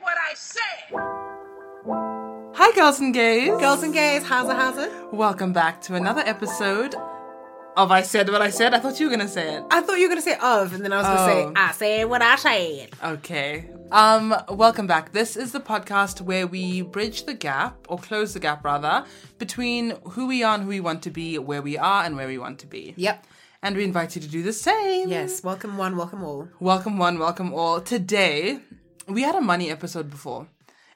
what I said. Hi, girls and gays. Girls and gays, how's it, how's it? Welcome back to another episode of I Said What I Said. I thought you were going to say it. I thought you were gonna say of, and then I was gonna Oh. say I said what I said. Okay. Um, welcome back. This is the podcast where we bridge the gap, or close the gap rather, between who we are and who we want to be, where we are and where we want to be. Yep. And we invite you to do the same. Yes. Welcome one, welcome all. Welcome one, welcome all. Today, we had a money episode before.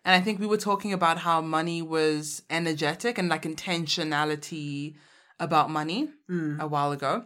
And I think we were talking about how money was energetic and like intentionality about money a while ago.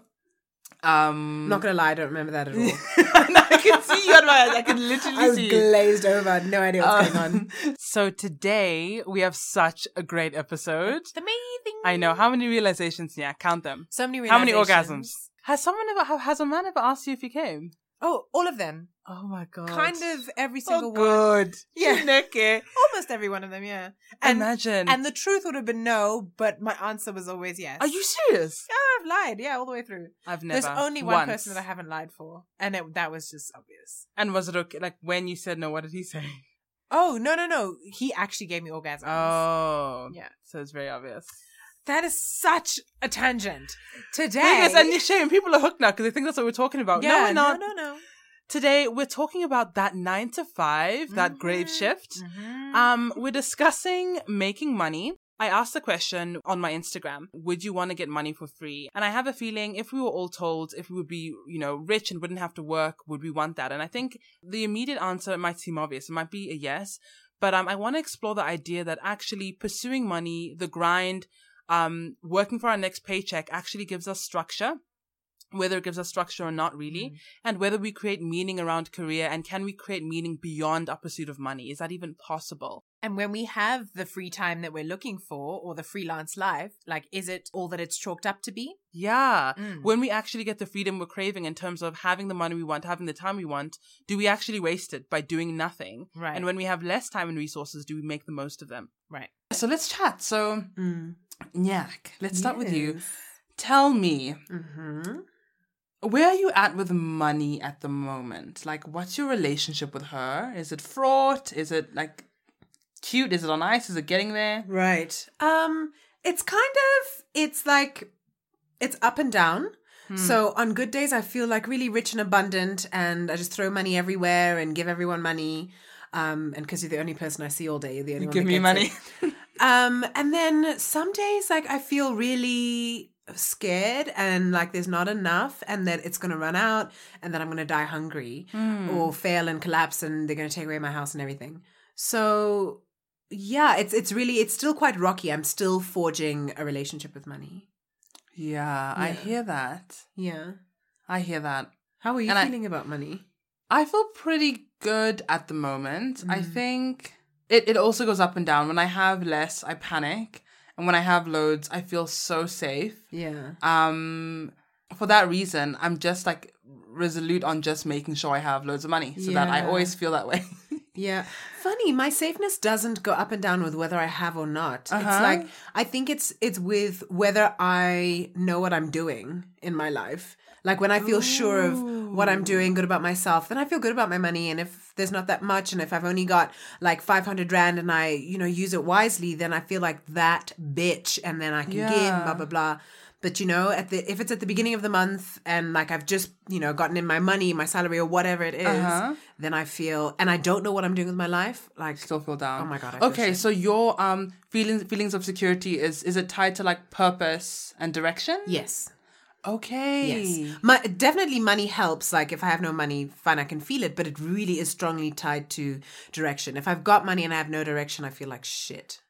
Um not gonna lie, I don't remember that at all. I can see you on my eyes. I can literally I was see you. glazed over. I had no idea what's going on. Um, so today we have such a great episode. Amazing. I know how many realizations. Yeah, count them. So many How many orgasms? Has someone ever? Has a man ever asked you if you came? Oh, all of them. Oh my god! Kind of every Oh, single one. good. Yeah. Chineke. Almost every one of them, yeah. And, Imagine. and the truth would have been no, but my answer was always yes. Are you serious? Yeah, I've lied. Yeah, all the way through. I've never. There's only one Once. person that I haven't lied for, and it, that was just obvious. And was it okay? Like when you said no, what did he say? Oh no, no, no! He actually gave me orgasms. Oh, Yeah. So it's very obvious. That is such a tangent. Today, Yes, and you're shame. People are hooked now because they think that's what we're talking about. no, we're not. no, no, no. Today we're talking about that nine to five, that grave Mhm. shift. Mhm. Um, we're discussing making money. I asked the question on my Instagram, would you want to get money for free? And I have a feeling if we were all told if we would be, you know, rich and wouldn't have to work, would we want that? And I think the immediate answer might seem obvious. It might be a yes. But um, I want to explore the idea that actually pursuing money, the grind, um, working for our next paycheck actually gives us structure. Whether it gives us structure or not, really, and whether we create meaning around career and can we create meaning beyond our pursuit of money? Is that even possible? And when we have the free time that we're looking for, or the freelance life, like, is it all that it's chalked up to be? Yeah. Mm. When we actually get the freedom we're craving in terms of having the money we want, having the time we want, do we actually waste it by doing nothing? Right. And when we have less time and resources, do we make the most of them? Right. So let's chat. So, Mm. Nyak, let's start with you. Tell me, Mm-hmm. where are you at with money at the moment? Like, what's your relationship with her? Is it fraught? Is it like cute? Is it on ice? Is it getting there? Right. Um, it's kind of it's like it's up and down. Hmm. So on good days I feel like really rich and abundant and I just throw money everywhere and give everyone money. Um, and because you're the only person I see all day, you're the only one Give me money. Um, and then some days like I feel really scared and like there's not enough and that it's gonna run out and that I'm gonna die hungry Hmm. or fail and collapse and they're gonna take away my house and everything. So yeah, it's it's really it's still quite rocky. I'm still forging a relationship with money. yeah, I hear that. Yeah. I hear that. How are you And I- feeling about money? I feel pretty good at the moment. I Mm. think it, it also goes up and down. When I have less, I panic. And when I have loads, I feel so safe. Yeah. Um for that reason, I'm just like resolute on just making sure I have loads of money so that I always feel that way. Yeah. Funny, my safeness doesn't go up and down with whether I have or not. It's Uh-huh. like I think it's it's with whether I know what I'm doing in my life. Like when I feel sure of what I'm doing, good about myself, then I feel good about my money. And if there's not that much, and if I've only got like 500 rand and I, you know, use it wisely, then I feel like that bitch, and then I can give blah blah blah. But you know, at the if it's at the beginning of the month and like I've just you know gotten in my money, my salary, or whatever it is, Uh-huh. then I feel, and I don't know what I'm doing with my life. Like, Still feel down. Oh my God, I okay, so your um feelings feelings of security is is it tied to like purpose and direction? yes, Okay. yes, my definitely money helps. Like, if I have no money, fine, I can feel it, but it really is strongly tied to direction. If I've got money and I have no direction, I feel like shit.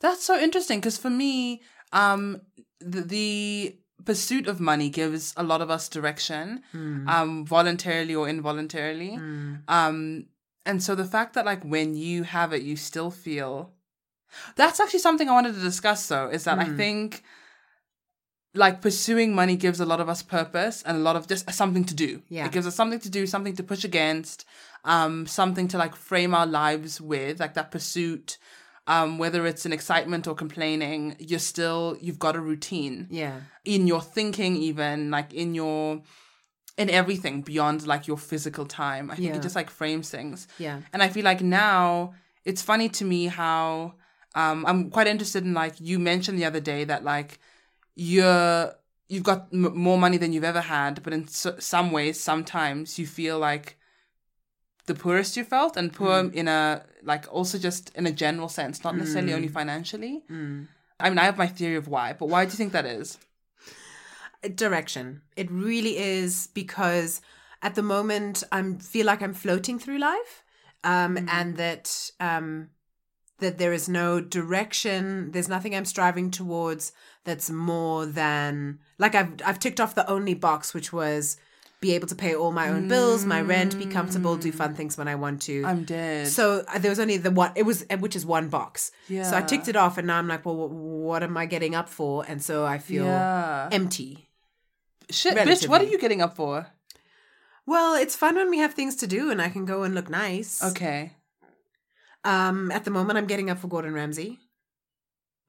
That's so interesting because for me, um, the, the pursuit of money gives a lot of us direction, um, voluntarily or involuntarily. Um, and so the fact that like when you have it, you still feel. That's actually something I wanted to discuss though, is that I think like pursuing money gives a lot of us purpose and a lot of just something to do. Yeah. It gives us something to do, something to push against, um, something to like frame our lives with, like that pursuit. Um, whether it's an excitement or complaining, you're still you've got a routine Yeah. in your thinking, even like in your in everything beyond like your physical time. I think Yeah. it just like frames things. Yeah. And I feel like now it's funny to me how um, I'm quite interested in like you mentioned the other day that like you're you've got m- more money than you've ever had, but in so- some ways, sometimes you feel like the poorest you felt, and poor mm. in a like also just in a general sense, not necessarily only mm. financially. Mm. I mean, I have my theory of why, but why do you think that is? Uh, direction. It really is because at the moment I'm feel like I'm floating through life, um, and that um, that there is no direction. There's nothing I'm striving towards that's more than like I've I've ticked off the only box, which was be able to pay all my own bills, my rent, be comfortable, do fun things when I want to. I'm dead. So uh, there was only the one. It was uh, which is one box. Yeah. So I ticked it off, and now I'm like, well, what am I getting up for? And so I feel yeah. empty. Shit, bitch, what are you getting up for? Well, it's fun when we have things to do, and I can go and look nice. Okay. Um, at the moment, I'm getting up for Gordon Ramsay.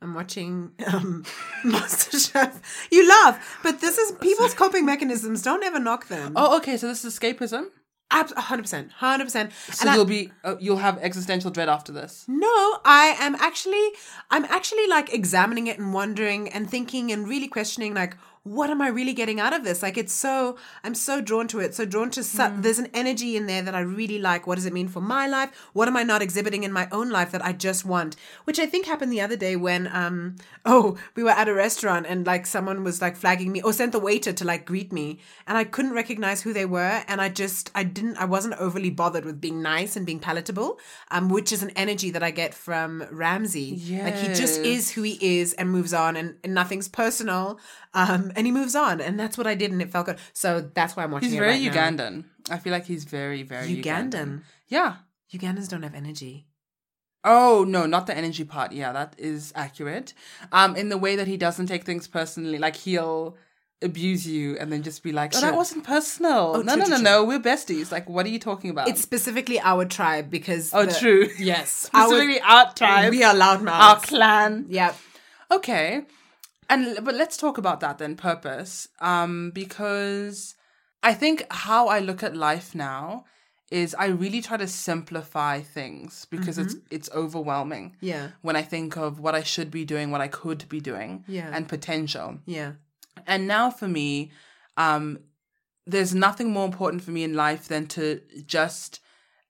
I'm watching um, MasterChef. You laugh, but this is people's coping mechanisms. Don't ever knock them. Oh, okay. So this is escapism. Abs- 100%. 100%. So And you'll be uh, you'll have existential dread after this. No, I am actually I'm actually like examining it and wondering and thinking and really questioning like what am I really getting out of this? Like it's so I'm so drawn to it. So drawn to su- there's an energy in there that I really like. What does it mean for my life? What am I not exhibiting in my own life that I just want? Which I think happened the other day when um oh, we were at a restaurant and like someone was like flagging me or sent the waiter to like greet me and I couldn't recognize who they were and I just I didn't I wasn't overly bothered with being nice and being palatable, um which is an energy that I get from Ramsay. Like he just is who he is and moves on and, and nothing's personal. Um and he moves on and that's what I did and it felt good. So that's why I'm watching He's very right now. Ugandan. I feel like he's very very Ugandan. Ugandan. Yeah. Ugandans don't have energy. Oh no, not the energy part. Yeah, that is accurate. Um, in the way that he doesn't take things personally, like he'll abuse you and then just be like, "Oh, that wasn't personal." Oh, no, true, no, no, true. no. We're besties. Like, what are you talking about? It's specifically our tribe because oh, the- true. Yes. Specifically, our tribe, we are loudmouths. our clan. Yep. Okay. And but let's talk about that then, purpose. Um, because I think how I look at life now is I really try to simplify things because it's Mm-hmm. it's overwhelming. Yeah. When I think of what I should be doing, what I could be doing, Yeah. and potential. Yeah. And now for me, um, there's nothing more important for me in life than to just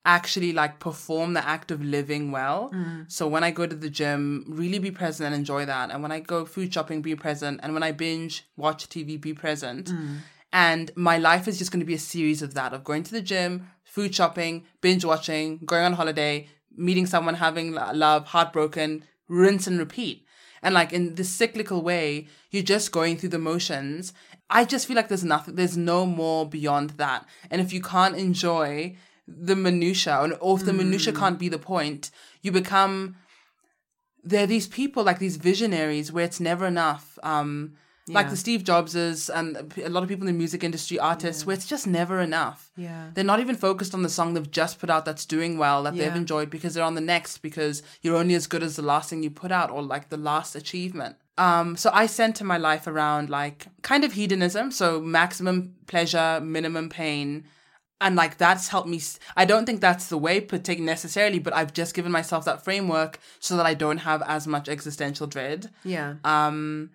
actually like perform the act of living well. Mm. So when I go to the gym, really be present and enjoy that. And when I go food shopping, be present. And when I binge watch TV, be present. Mm. And my life is just going to be a series of that of going to the gym, food shopping, binge watching, going on holiday, meeting someone, having love, heartbroken, rinse and repeat. And like in this cyclical way, you're just going through the motions. I just feel like there's nothing, there's no more beyond that. And if you can't enjoy the minutia, or, if the minutia can't be the point, you become there are these people like these visionaries where it's never enough. Um, like the Steve Jobses and a lot of people in the music industry, artists, where it's just never enough. Yeah. They're not even focused on the song they've just put out that's doing well, that they've enjoyed because they're on the next because you're only as good as the last thing you put out or like the last achievement. Um, so I center my life around like kind of hedonism, so maximum pleasure, minimum pain. And like that's helped me. i don't think that's the way, partic- necessarily, but I've just given myself that framework so that I don't have as much existential dread. Yeah. Um,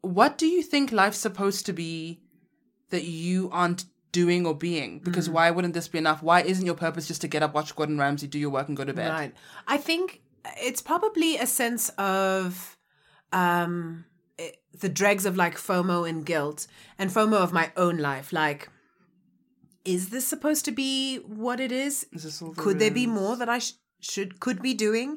what do you think life's supposed to be that you aren't doing or being? Because why wouldn't this be enough? Why isn't your purpose just to get up, watch Gordon Ramsay, do your work, and go to bed? Right. I think it's probably a sense of um it- the dregs of like FOMO and guilt and FOMO of my own life. Like, is this supposed to be what it is? Is this all the Could there be more that I sh- should could be doing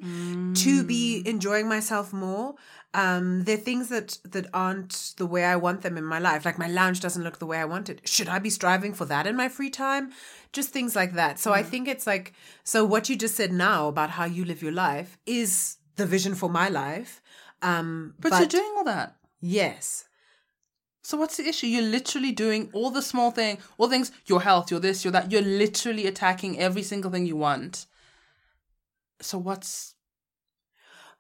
to be enjoying myself more? Um, there are things that that aren't the way I want them in my life. Like my lounge doesn't look the way I want it. Should I be striving for that in my free time? Just things like that. So I think it's like so what you just said now about how you live your life is the vision for my life. Um, But, you're doing all that. yes. So what's the issue? You're literally doing all the small thing, all things, your health, your this, your that. You're literally attacking every single thing you want. So what's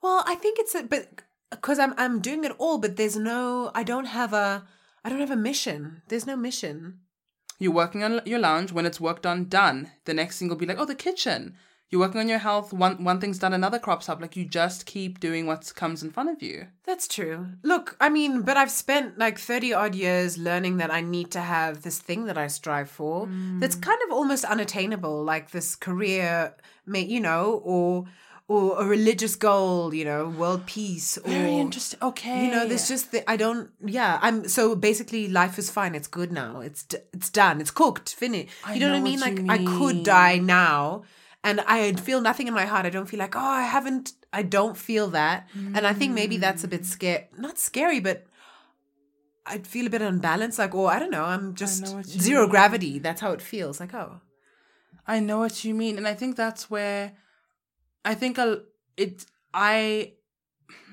Well, I think it's a but because I'm I'm doing it all, but there's no I don't have a I don't have a mission. There's no mission. You're working on your lounge. When it's work done, done. The next thing will be like, oh, the kitchen. You're working on your health. One one thing's done, another crops up. Like you just keep doing what comes in front of you. That's true. Look, I mean, but I've spent like 30 odd years learning that I need to have this thing that I strive for mm. that's kind of almost unattainable, like this career, you know, or or a religious goal, you know, world peace or Very interesting. Okay. You know, there's just the, I don't yeah, I'm so basically life is fine. It's good now. It's d- it's done. It's cooked, finished. You know, what I mean? Like you I could die now and I feel nothing in my heart. I don't feel like, "Oh, I haven't I don't feel that." And I think maybe that's a bit mm. scary. Not scary, but I'd feel a bit unbalanced like, "Oh, I don't know. I'm just know zero mean. gravity." That's how it feels. Like, "Oh, I know what you mean, and I think that's where I think a it. I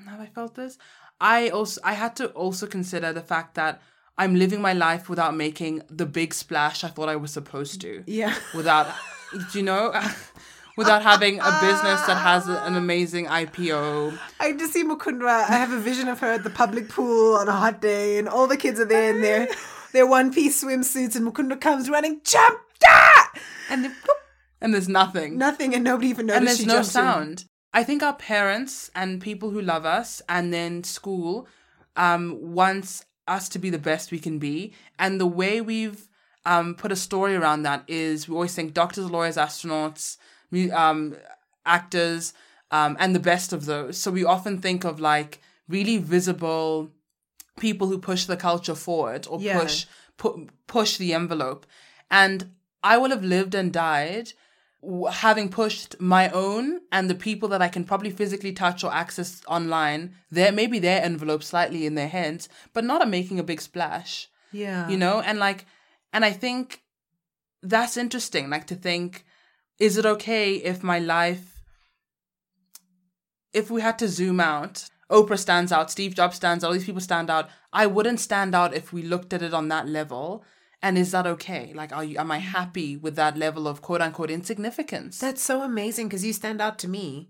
have I felt this. I also I had to also consider the fact that I'm living my life without making the big splash I thought I was supposed to. yeah." Without, you know, without having a business that has an amazing IPO. I just see Mukundwa. I have a vision of her at the public pool on a hot day, and all the kids are there in their their one piece swimsuits, and Mukundwa comes running, jump, ah! and then boop, And there's nothing. nothing, and nobody even noticed. and there's no jumped in. sound. I think our parents and people who love us, and then school, um, wants us to be the best we can be. And the way we've um, put a story around that is we always think doctors, lawyers, astronauts, um, actors, um, and the best of those. So we often think of like really visible people who push the culture forward or Yeah. push pu- push the envelope. And I will have lived and died having pushed my own and the people that I can probably physically touch or access online, their maybe their envelope slightly in their hands, but not a making a big splash. Yeah, You know? And like and I think that's interesting, like to think, is it okay if my life if we had to zoom out, Oprah stands out, Steve Jobs stands out, all these people stand out. I wouldn't stand out if we looked at it on that level. And is that okay? Like, are you? Am I happy with that level of quote unquote insignificance? that's so amazing because you stand out to me.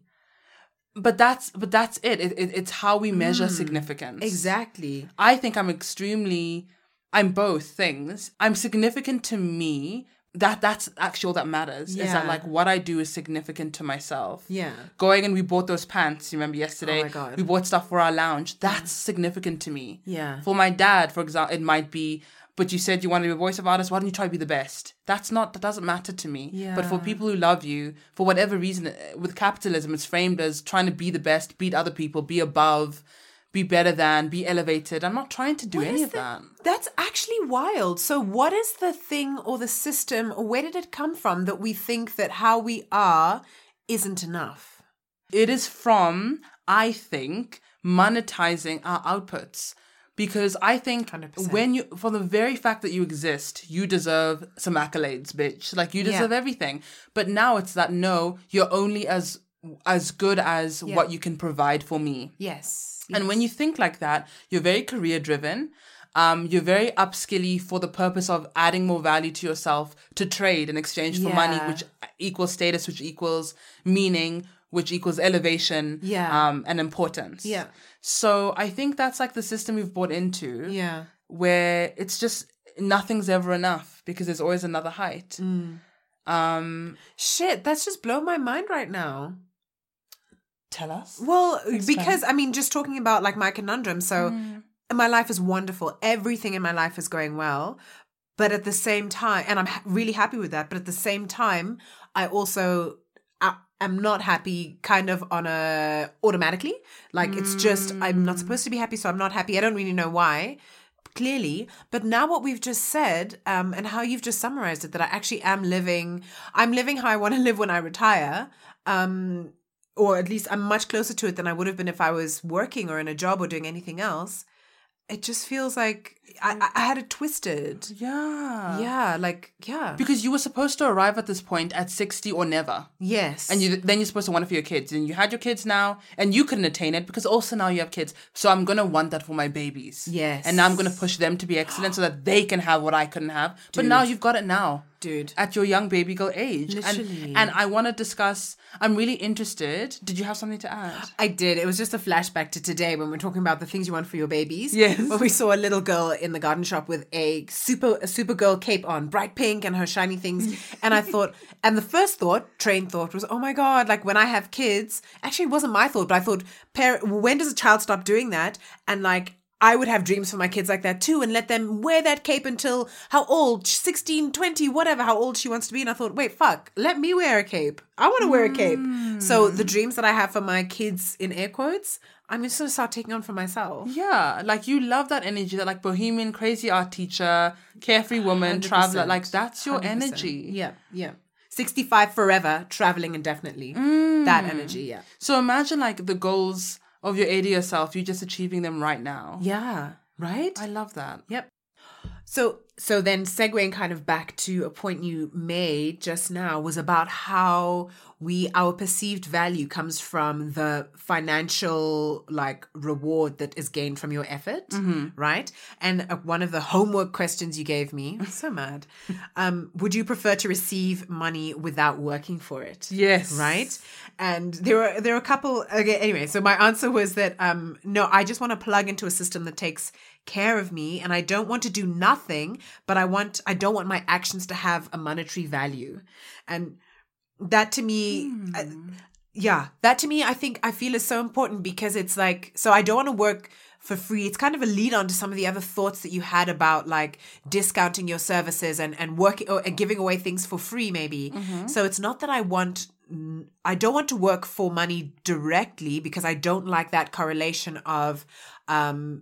but that's but that's it. it, it it's how we measure hmm. significance. Exactly. I think I'm extremely. I'm both things. I'm significant to me. That that's actually all that matters. Is that like what I do is significant to myself. Yeah. going and we bought those pants. You remember yesterday? Oh my God. We bought stuff for our lounge. That's significant to me. Yeah. For my dad, for example, it might be. But you said you want to be a voice of artist. Why don't you try to be the best? That's not. That doesn't matter to me. Yeah. But for people who love you, for whatever reason, uh, with capitalism, it's framed as trying to be the best, beat other people, be above, be better than, be elevated. I'm not trying to do What any of the- that. That's actually wild. So, what is the thing or the system, or where did it come from that we think that how we are isn't enough? It is from, I think, monetizing our outputs. Because I think 100%. when you, for the very fact that you exist, you deserve some accolades, bitch. Like you Yeah. deserve everything. But now it's that no, you're only as as good as Yeah. what you can provide for me. Yes. And when you think like that, you're very career driven. Um, you're very upskilly for the purpose of adding more value to yourself to trade in exchange for money, which equals status, which equals meaning, which equals elevation Yeah. um, and importance. Yeah. So I think that's like the system we've bought into Yeah. where it's just nothing's ever enough because there's always another height. Mm. Um, Shit, that's just blown my mind right now. Tell us. Well, because I mean, just talking about like my conundrum. So, Mm. my life is wonderful. Everything in my life is going well. But at the same time, and I'm really happy with that. But at the same time, I also am not happy kind of on a automatically. Like it's just, I'm not supposed to be happy. So I'm not happy. I don't really know why clearly but now what we've just said um, and how you've just summarized it that i actually am living i'm living how i want to live when i retire um, or at least i'm much closer to it than i would have been if i was working or in a job or doing anything else it just feels like i, I- had it twisted Yeah. yeah like yeah Because you were supposed to arrive at this point at 60 or never. yes And you, then you're supposed to want it for your kids. And you had your kids now, and you couldn't attain it because also now you have kids. So I'm going to want that for my babies. Yes. And now I'm going to push them to be excellent so that they can have what I couldn't have. But now you've got it now. dude. at your young baby girl age. Literally. And, and I want to discuss, I'm really interested. Did you have something to add? I did. It was just a flashback to today when we're talking about the things you want for your babies. Yes. When we saw a little girl in the garden shop with a super a Supergirl cape on, bright pink and her shiny things. And I thought, and the first thought, train thought, was, oh my god! Like when I have kids, actually, it wasn't my thought, but I thought, when does a child stop doing that? And like. I would have dreams for my kids like that too and let them wear that cape until how old 16 20 whatever how old she wants to be and I thought wait fuck let me wear a cape I want to wear a cape so hmm. the dreams that I have for my kids in air quotes I'm just gonna start taking on for myself Yeah, like you love that energy, that like bohemian, crazy art teacher, carefree woman, traveler. 100%. Like that's your 100%. energy. yeah yeah 65 forever traveling indefinitely mm. that energy yeah So imagine like the goals of your 80 yourself, you're just achieving them right now. yeah right I love that. Yep. So so then segueing kind of back to a point you made just now was about how we our perceived value comes from the financial like reward that is gained from your effort, right? And uh, one of the homework questions you gave me, I'm so mad. Um, would you prefer to receive money without working for it? Yes. right and there were there were a couple okay anyway so my answer was that um no i just want to plug into a system that takes care of me and i don't want to do nothing but i want i don't want my actions to have a monetary value. And that to me I- yeah that to me i think i feel is so important because it's like so i don't want to work for free. It's kind of a lead on to some of the other thoughts that you had about like discounting your services and and working or and giving away things for free maybe. So it's not that i want i don't want to work for money directly because i don't like that correlation of um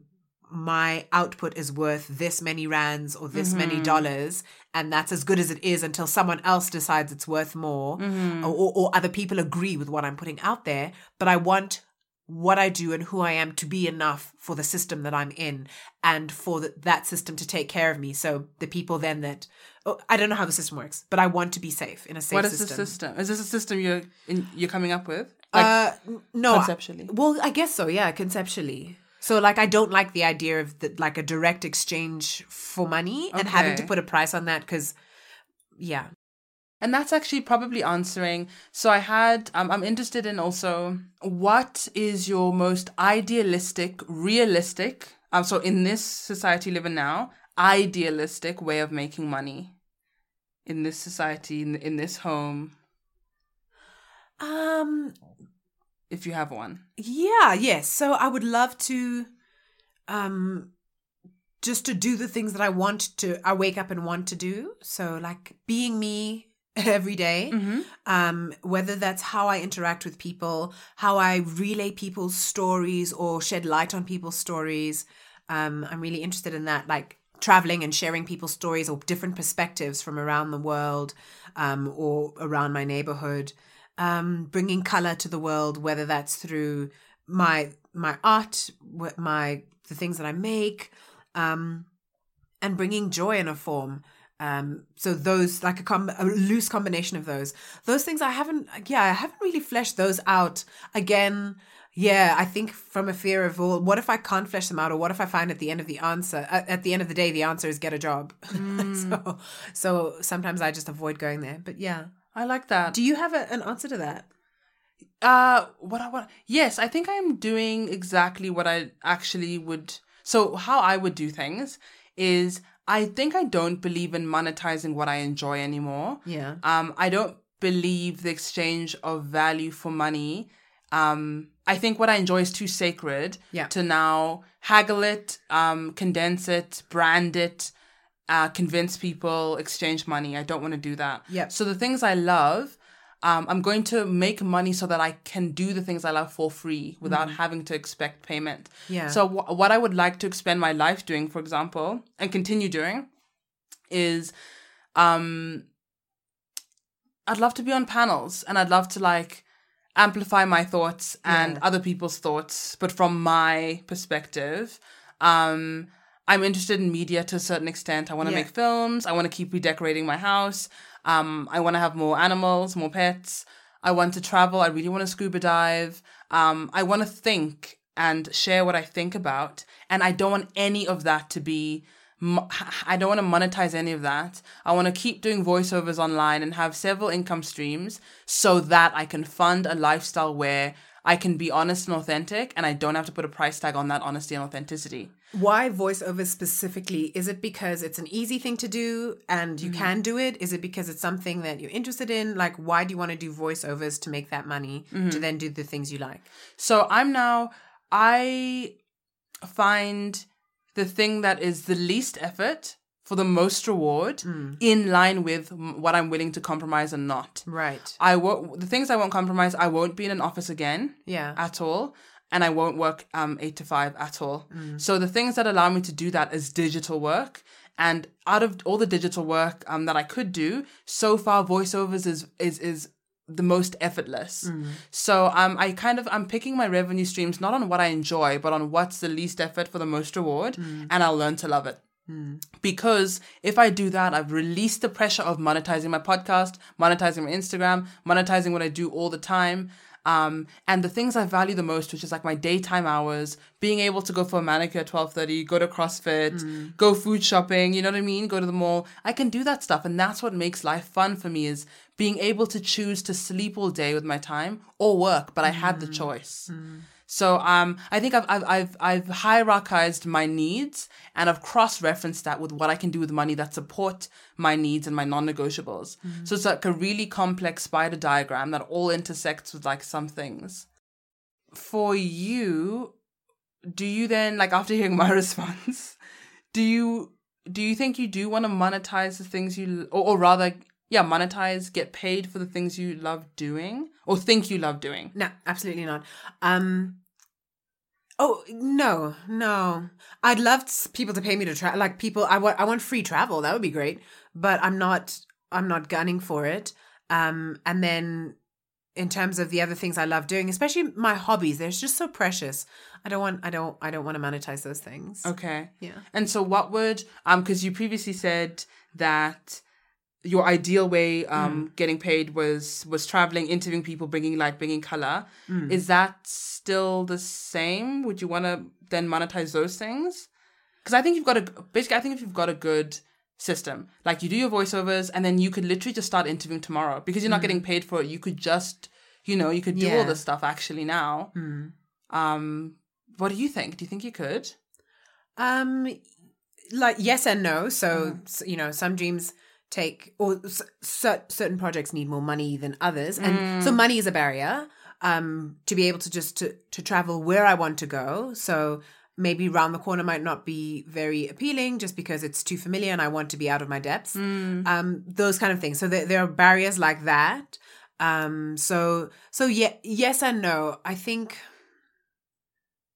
my output is worth this many rands or this many dollars and that's as good as it is until someone else decides it's worth more or, or other people agree with what i'm putting out there but i want what I do and who I am to be enough for the system that I'm in and for the, that system to take care of me. So the people then that oh, I don't know how the system works, but I want to be safe in a safe What is system. the system? Is this a system you're in, you're coming up with? uh, no, conceptually. well, I guess so. Yeah, conceptually. So like, I don't like the idea of the, like a direct exchange for money and having to put a price on that because, yeah, And that's actually probably answering. So I had, um, I'm interested in also what is your most idealistic, realistic, um, so in this society living now, idealistic way of making money in this society, in, in this home, um, if you have one. Yeah, yes. So I would love to um just to do the things that I want to I wake up and want to do. So like being me every day. Um whether that's how I interact with people, how I relay people's stories or shed light on people's stories. Um I'm really interested in that like traveling and sharing people's stories or different perspectives from around the world um or around my neighborhood um, bringing color to the world, whether that's through my my art, my the things that I make, um, and bringing joy in a form. Um, so those like a, com- a loose combination of those, those things I haven't, yeah, I haven't really fleshed those out. Again, yeah, I think from a fear of well, what if I can't flesh them out, or what if I find at the end of the answer, at, at the end of the day, the answer is get a job. so, so sometimes I just avoid going there. But yeah, I like that. do you have a, an answer to that? Uh, what I want? Yes, I think I'm doing exactly what I actually would. So how I would do things is I think I don't believe in monetizing what I enjoy anymore. Yeah. Um, I don't believe the exchange of value for money. Um, I think what I enjoy is too sacred Yeah. to now haggle it, um, condense it, brand it, uh, convince people, exchange money. I don't want to do that. Yeah. So the things I love, um, I'm going to make money so that I can do the things I love for free without having to expect payment. Yeah. So wh- what I would like to spend my life doing, for example, and continue doing, is, um, I'd love to be on panels and I'd love to like amplify my thoughts and Yeah. other people's thoughts, but from my perspective. Um, I'm interested in media to a certain extent. I want to Yeah. make films. I want to keep redecorating my house. Um, I want to have more animals, more pets. I want to travel. I really want to scuba dive. Um, I want to think and share what I think about. And I don't want any of that to be I don't want to monetize any of that. I want to keep doing voiceovers online and have several income streams so that I can fund a lifestyle where I can be honest and authentic and I don't have to put a price tag on that honesty and authenticity. Why voiceover specifically? Is it because it's an easy thing to do and you mm. can do it? Is it because it's something that you're interested in? Like, why do you want to do voiceovers to make that money to mm-hmm. then do the things you like? So I'm now, I find the thing that is the least effort for the most reward mm. in line with what I'm willing to compromise and not. Right. I won't, the things I won't compromise, I won't be in an office again Yeah. at all. And I won't work um, eight to five at all. So the things that allow me to do that is digital work. And out of all the digital work um, that I could do, so far voiceovers is is is the most effortless. So um, I kind of I'm picking my revenue streams not on what I enjoy, but on what's the least effort for the most reward, and I'll learn to love it. Because if I do that, I've released the pressure of monetizing my podcast, monetizing my Instagram, monetizing what I do all the time. Um, and the things I value the most, which is like my daytime hours, being able to go for a manicure at 12.30, go to CrossFit, mm. go food shopping, you know what I mean? Go to the mall. I can do that stuff. And that's what makes life fun for me is being able to choose to sleep all day with my time or work, but I had the mm. choice. Mm. So um, I think I've I've I've, I've hierarchized my needs and I've cross-referenced that with what I can do with money that support my needs and my non-negotiables. So it's like a really complex spider diagram that all intersects with like some things. For you, do you then like after hearing my response, do you do you think you do want to monetize the things you or, or rather yeah monetize get paid for the things you love doing or think you love doing? No, absolutely not. Um Oh no, no! I'd love people to pay me to travel. Like people, I want, I want free travel. That would be great. But I'm not, I'm not gunning for it. Um, and then in terms of the other things I love doing, especially my hobbies, they're just so precious. I don't want, I don't, I don't want to monetize those things. Okay. Yeah. And so what would um because you previously said that your ideal way um getting paid was was traveling, interviewing people, bringing light, bringing color. Is that still the same? Would you want to then monetize those things? Because I think you've got a basically I think if you've got a good system, like you do your voiceovers and then you could literally just start interviewing tomorrow because you're not getting paid for it. You could just you know you could do all this stuff actually now. Um, what do you think? Do you think you could? Um, like yes and no. So, s you know, some dreams take or certain projects need more money than others, and so money is a barrier. Um, to be able to just to to travel where I want to go. So maybe round the corner might not be very appealing just because it's too familiar and I want to be out of my depths. Um, those kind of things. So there, there are barriers like that. Um, so so yeah, yes and no. I think.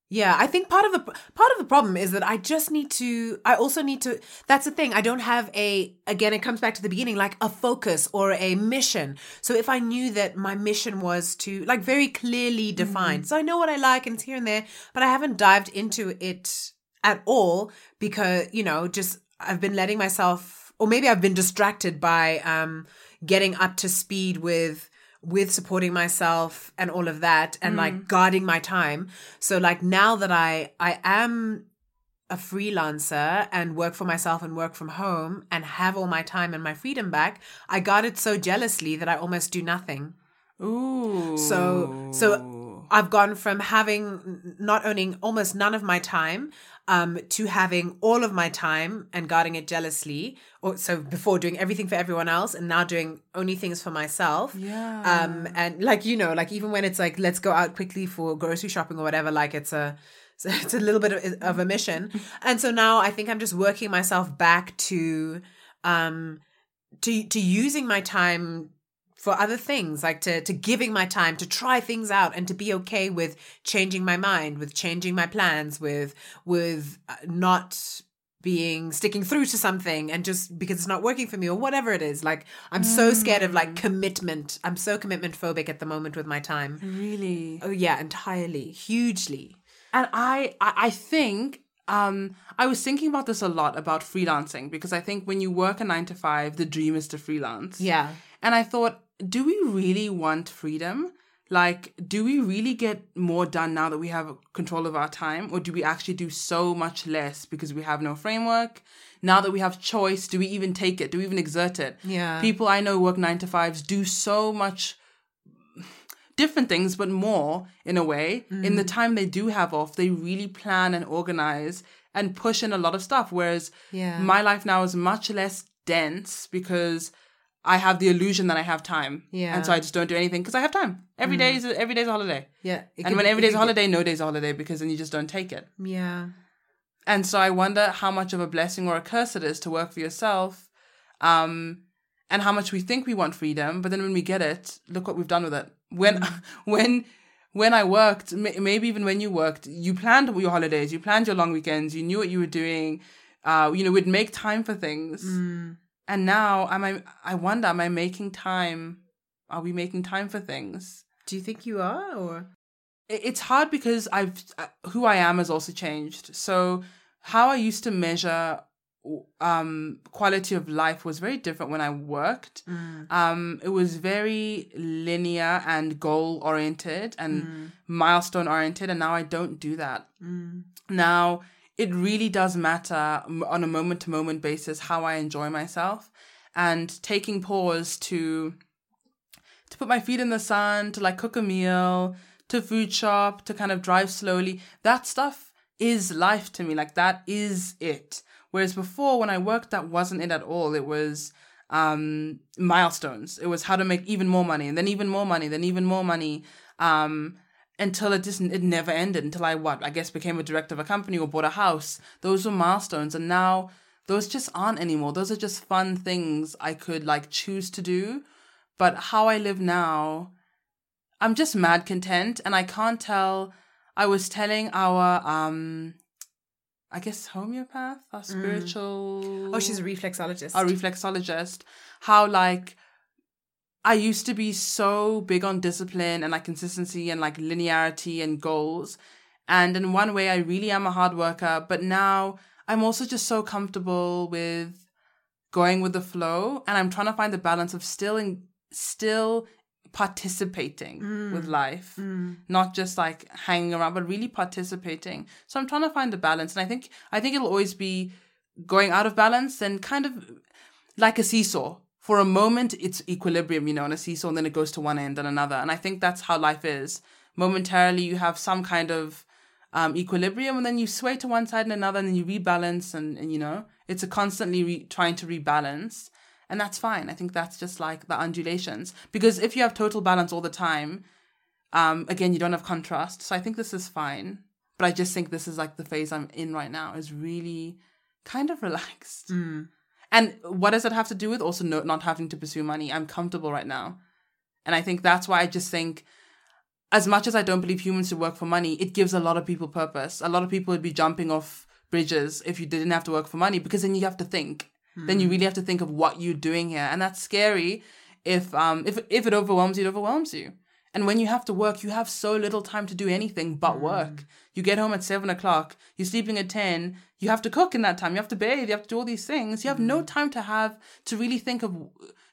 Yeah, I think part of the part of the problem is that I just need to I also need to that's the thing. I don't have a again it comes back to the beginning like a focus or a mission. So if I knew that my mission was to like very clearly defined. So I know what I like and it's here and there, but I haven't dived into it at all because, you know, just I've been letting myself or maybe I've been distracted by um getting up to speed with with supporting myself and all of that and mm. like guarding my time. So like now that i i am a freelancer and work for myself and work from home and have all my time and my freedom back i guard it so jealously that i almost do nothing. Ooh. so so I've gone from having not owning almost none of my time um to having all of my time and guarding it jealously or so before doing everything for everyone else and now doing only things for myself Yeah. um and like you know like even when it's like let's go out quickly for grocery shopping or whatever like it's a so it's a little bit of, of a mission and so now i think i'm just working myself back to um to to using my time for other things like to to giving my time to try things out and to be okay with changing my mind with changing my plans with with uh, not being sticking through to something and just because it's not working for me or whatever it is. Like i'm so scared of like commitment. I'm so commitment phobic at the moment with my time. Really. oh yeah entirely. Hugely. And I, I, I think, um, I was thinking about this a lot about freelancing because I think when you work a nine to five, the dream is to freelance. yeah. And I thought, do we really want freedom? like, do we really get more done now that we have control of our time, or do we actually do so much less because we have no framework? Now that we have choice, do we even take it? Do we even exert it? Yeah. People I know work nine to fives, do so much different things, but more in a way. In the mm. time they do have off, they really plan and organize and push in a lot of stuff. Whereas Yeah. my life now is much less dense because I have the illusion that I have time. Yeah. And so I just don't do anything because I have time. Every day is a, every day is a holiday. yeah. And when be- every day's a holiday, no day's a holiday because then you just don't take it. Yeah. And so I wonder how much of a blessing or a curse it is to work for yourself. Um, and how much we think we want freedom, but then when we get it, look what we've done with it. When, when, when I worked, m- maybe even when you worked, you planned your holidays, you planned your long weekends, you knew what you were doing. Uh, you know, we'd make time for things. Mm. And now, am I? I wonder, am I making time? Are we making time for things? Do you think you are, or it- it's hard because I've uh, who I am has also changed. So how I used to measure um quality of life was very different when I worked. Um it was very linear and goal oriented and milestone oriented and now I don't do that. Now it really does matter on a moment to moment basis how I enjoy myself and taking pause to to put my feet in the sun, to like cook a meal, to food shop, to kind of drive slowly. That stuff is life to me. Like that is it. Whereas before when I worked, that wasn't it at all. It was um milestones. It was how to make even more money and then even more money, then even more money. Um until it just it never ended until I what I guess became a director of a company or bought a house. Those were milestones and now those just aren't anymore. Those are just fun things I could like choose to do. But how I live now, I'm just mad content and I can't tell I was telling our um I guess homeopath, our spiritual oh, she's a reflexologist. a reflexologist, how like I used to be so big on discipline and like consistency and like linearity and goals. And in one way, I really am a hard worker, but now I'm also just so comfortable with going with the flow. And I'm trying to find the balance of still in, still participating mm. with life, mm. not just like hanging around, but really participating. So I'm trying to find the balance. And I think, I think it'll always be going out of balance and kind of like a seesaw. For a moment, it's equilibrium, you know, on a seesaw, and then it goes to one end and another. And I think that's how life is. Momentarily, you have some kind of um, equilibrium, and then you sway to one side and another, and then you rebalance, and, and you know, it's a constantly re- trying to rebalance. And that's fine. I think that's just like the undulations. Because if you have total balance all the time, um, again, you don't have contrast. So I think this is fine. But I just think this is like the phase I'm in right now is really kind of relaxed. And what does that have to do with also no, not having to pursue money? I'm comfortable right now. And I think that's why I just think, as much as I don't believe humans should work for money, it gives a lot of people purpose. A lot of people would be jumping off bridges if you didn't have to work for money because then you have to think. Then you really have to think of what you're doing here. And that's scary if um if if it overwhelms you, it overwhelms you. And when you have to work, you have so little time to do anything but mm. work. You get home at seven o'clock, you're sleeping at 10, you have to cook in that time, you have to bathe, you have to do all these things. You have no mm. time to have to really think of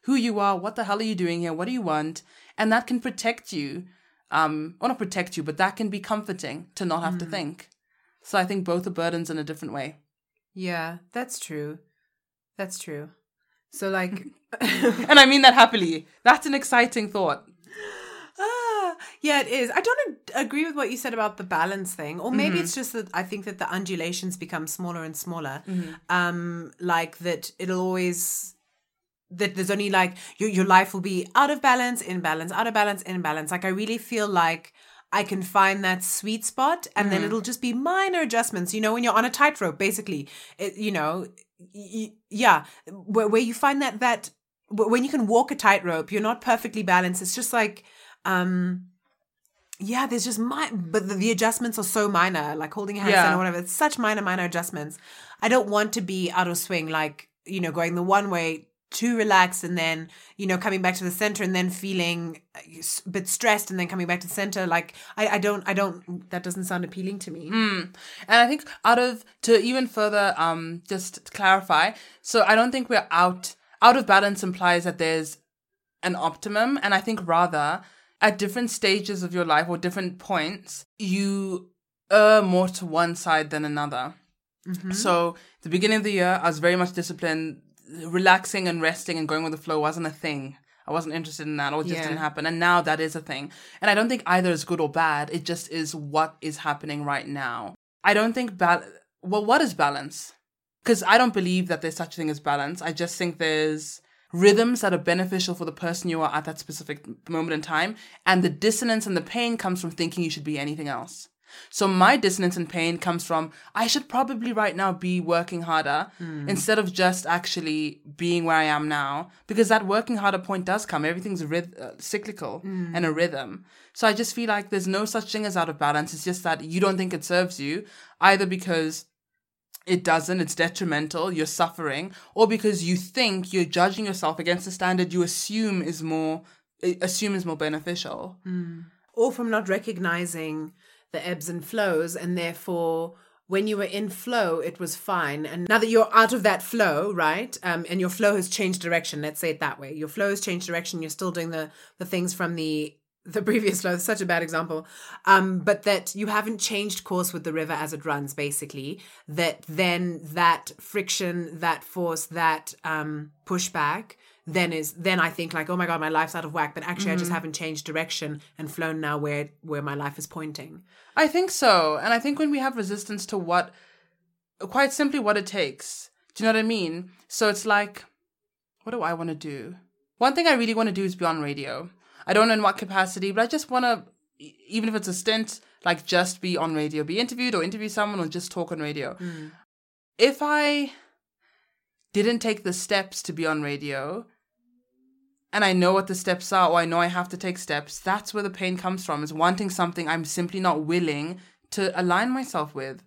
who you are, what the hell are you doing here, what do you want? And that can protect you. Um, or not protect you, but that can be comforting to not have to mm. think. So I think both are burdens in a different way. yeah, that's true. That's true. So like, And I mean that happily. That's an exciting thought. Ah, yeah, it is. I don't ag- agree with what you said about the balance thing, or maybe it's just that I think that the undulations become smaller and smaller. Um, like that, it'll always that there's only like your your life will be out of balance, in balance, out of balance, in balance. Like I really feel like. I can find that sweet spot and then it'll just be minor adjustments. You know, when you're on a tightrope, basically, it, you know, y- y- yeah, where, where you find that, that when you can walk a tightrope, you're not perfectly balanced. It's just like, um, yeah, there's just my, but the, the adjustments are so minor, like holding hands Yeah. and whatever. It's such minor, minor adjustments. I don't want to be out of swing, like, you know, going the one way too relaxed and then, you know, coming back to the center and then feeling a bit stressed and then coming back to the center. Like, I, I don't, I don't, that doesn't sound appealing to me. And I think out of to even further um just to clarify, so I don't think we're out out of balance implies that there's an optimum and I think rather at different stages of your life or different points, you err more to one side than another. Mm-hmm. So, the beginning of the year, I was very much disciplined. Relaxing and resting and going with the flow wasn't a thing. I wasn't interested in that, or it just Yeah. didn't happen. And now that is a thing. And I don't think either is good or bad. It just is what is happening right now. I don't think bal. Well, what is balance? Because I don't believe that there's such a thing as balance. I just think there's rhythms that are beneficial for the person you are at that specific moment in time, and the dissonance and the pain comes from thinking you should be anything else. So my dissonance and pain comes from I should probably right now be working harder instead of just actually being where I am now because that working harder point does come. Everything's ryth- uh, cyclical and a rhythm. So I just feel like there's no such thing as out of balance. It's just that you don't think it serves you either because it doesn't, it's detrimental, you're suffering, or because you think you're judging yourself against a standard you assume is more assume is more beneficial. or from not recognizing the ebbs and flows and therefore when you were in flow it was fine and now that you're out of that flow right um, and your flow has changed direction let's say it that way your flow has changed direction you're still doing the the things from the the previous flow such a bad example um but that you haven't changed course with the river as it runs basically that then that friction that force that um pushback then is then I think like oh my god my life's out of whack but actually I just haven't changed direction and flown now where where my life is pointing I think so. And I think when we have resistance to what, quite simply what it takes, do you know what I mean? So it's like, what do I want to do? One thing I really want to do is be on radio. I don't know in what capacity, but I just want to, even if it's a stint, like just be on radio, be interviewed or interview someone or just talk on radio. Mm. If I didn't take the steps to be on radio, and I know what the steps are, or I know I have to take steps, that's where the pain comes from, is wanting something I'm simply not willing to align myself with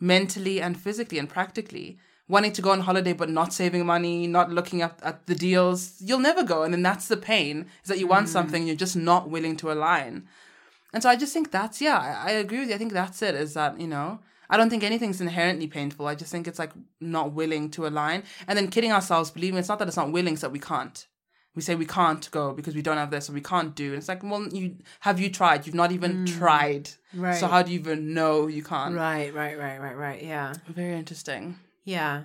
mentally and physically and practically. Wanting to go on holiday but not saving money, not looking at, at the deals, you'll never go. And then that's the pain, is that you want mm. something, you're just not willing to align. And so I just think that's, yeah, I, I agree with you. I think that's it, is that, you know, I don't think anything's inherently painful. I just think it's like not willing to align. And then kidding ourselves, believing it's not that it's not willing, it's that we can't we say we can't go because we don't have this or we can't do. And it's like, well, you have you tried? You've not even mm. tried. Right. So how do you even know you can't? right right right right right yeah Very interesting. Yeah.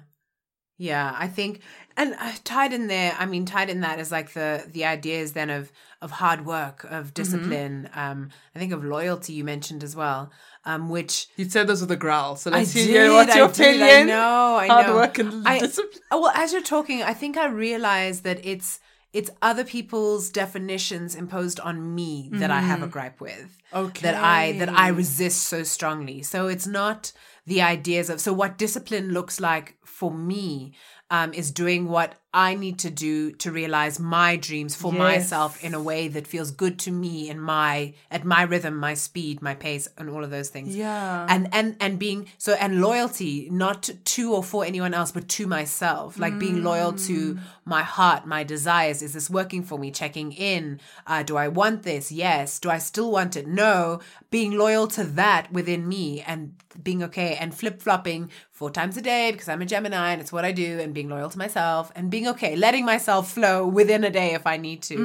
Yeah, I think and uh, tied in there, I mean tied in that is like the the ideas then of of hard work, of discipline, um I think of loyalty you mentioned as well. Um which You said those with a growl, so let's did, hear what's your I did. I know, I Hard know. work and I- discipline. Oh, well, as you're talking, I think I realize that it's it's other people's definitions imposed on me that I have a gripe with. Okay. That I that I resist so strongly. So it's not the ideas of so what discipline looks like for me um, is doing what I need to do to realize my dreams for Yes. myself in a way that feels good to me in my at my rhythm, my speed, my pace, and all of those things. Yeah. and and and being so and loyalty not to or for anyone else but to myself. Like being loyal to my heart my desires. Is this working for me? Checking in. Uh, do i want this? Yes. Do i still want it? No. Being loyal to that within me and being okay and flip-flopping four times a day because i'm a gemini and it's what i do and being loyal to myself and being okay letting myself flow within a day if i need to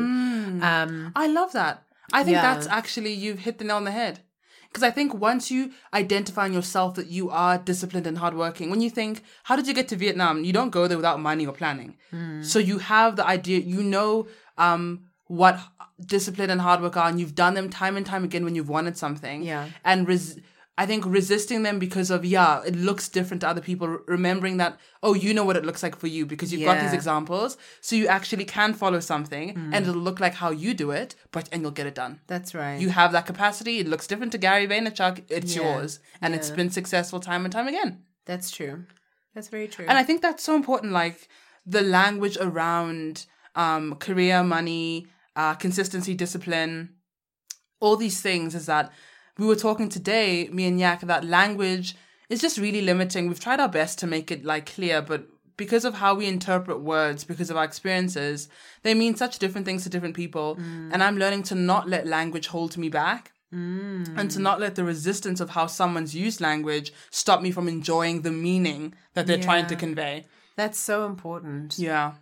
um I love that. I think Yeah. that's actually you've hit the nail on the head. Because I think once you identify in yourself that you are disciplined and hardworking, when you think, how did you get to Vietnam? You don't go there without money or planning. Hmm. So you have the idea, you know um, what discipline and hard work are, and you've done them time and time again when you've wanted something. Yeah. And res- I think resisting them because of, yeah, it looks different to other people, remembering that, oh, you know what it looks like for you because you've got these examples. So you actually can follow something Hmm. and it'll look like how you do it, but and you'll get it done. that's right You have that capacity. It looks different to Gary Vaynerchuk. It's Yeah. yours, and it's been successful time and time again. that's true that's very true And I think that's so important. Like the language around um, career, money, uh, consistency, discipline, all these things is that we were talking today, me and Yak, that language is just really limiting. We've tried our best to make it like clear, but because of how we interpret words, because of our experiences, they mean such different things to different people. Mm. And I'm learning to not let language hold me back. Mm. And to not let the resistance of how someone's used language stop me from enjoying the meaning that they're trying to convey. That's so important. Yeah.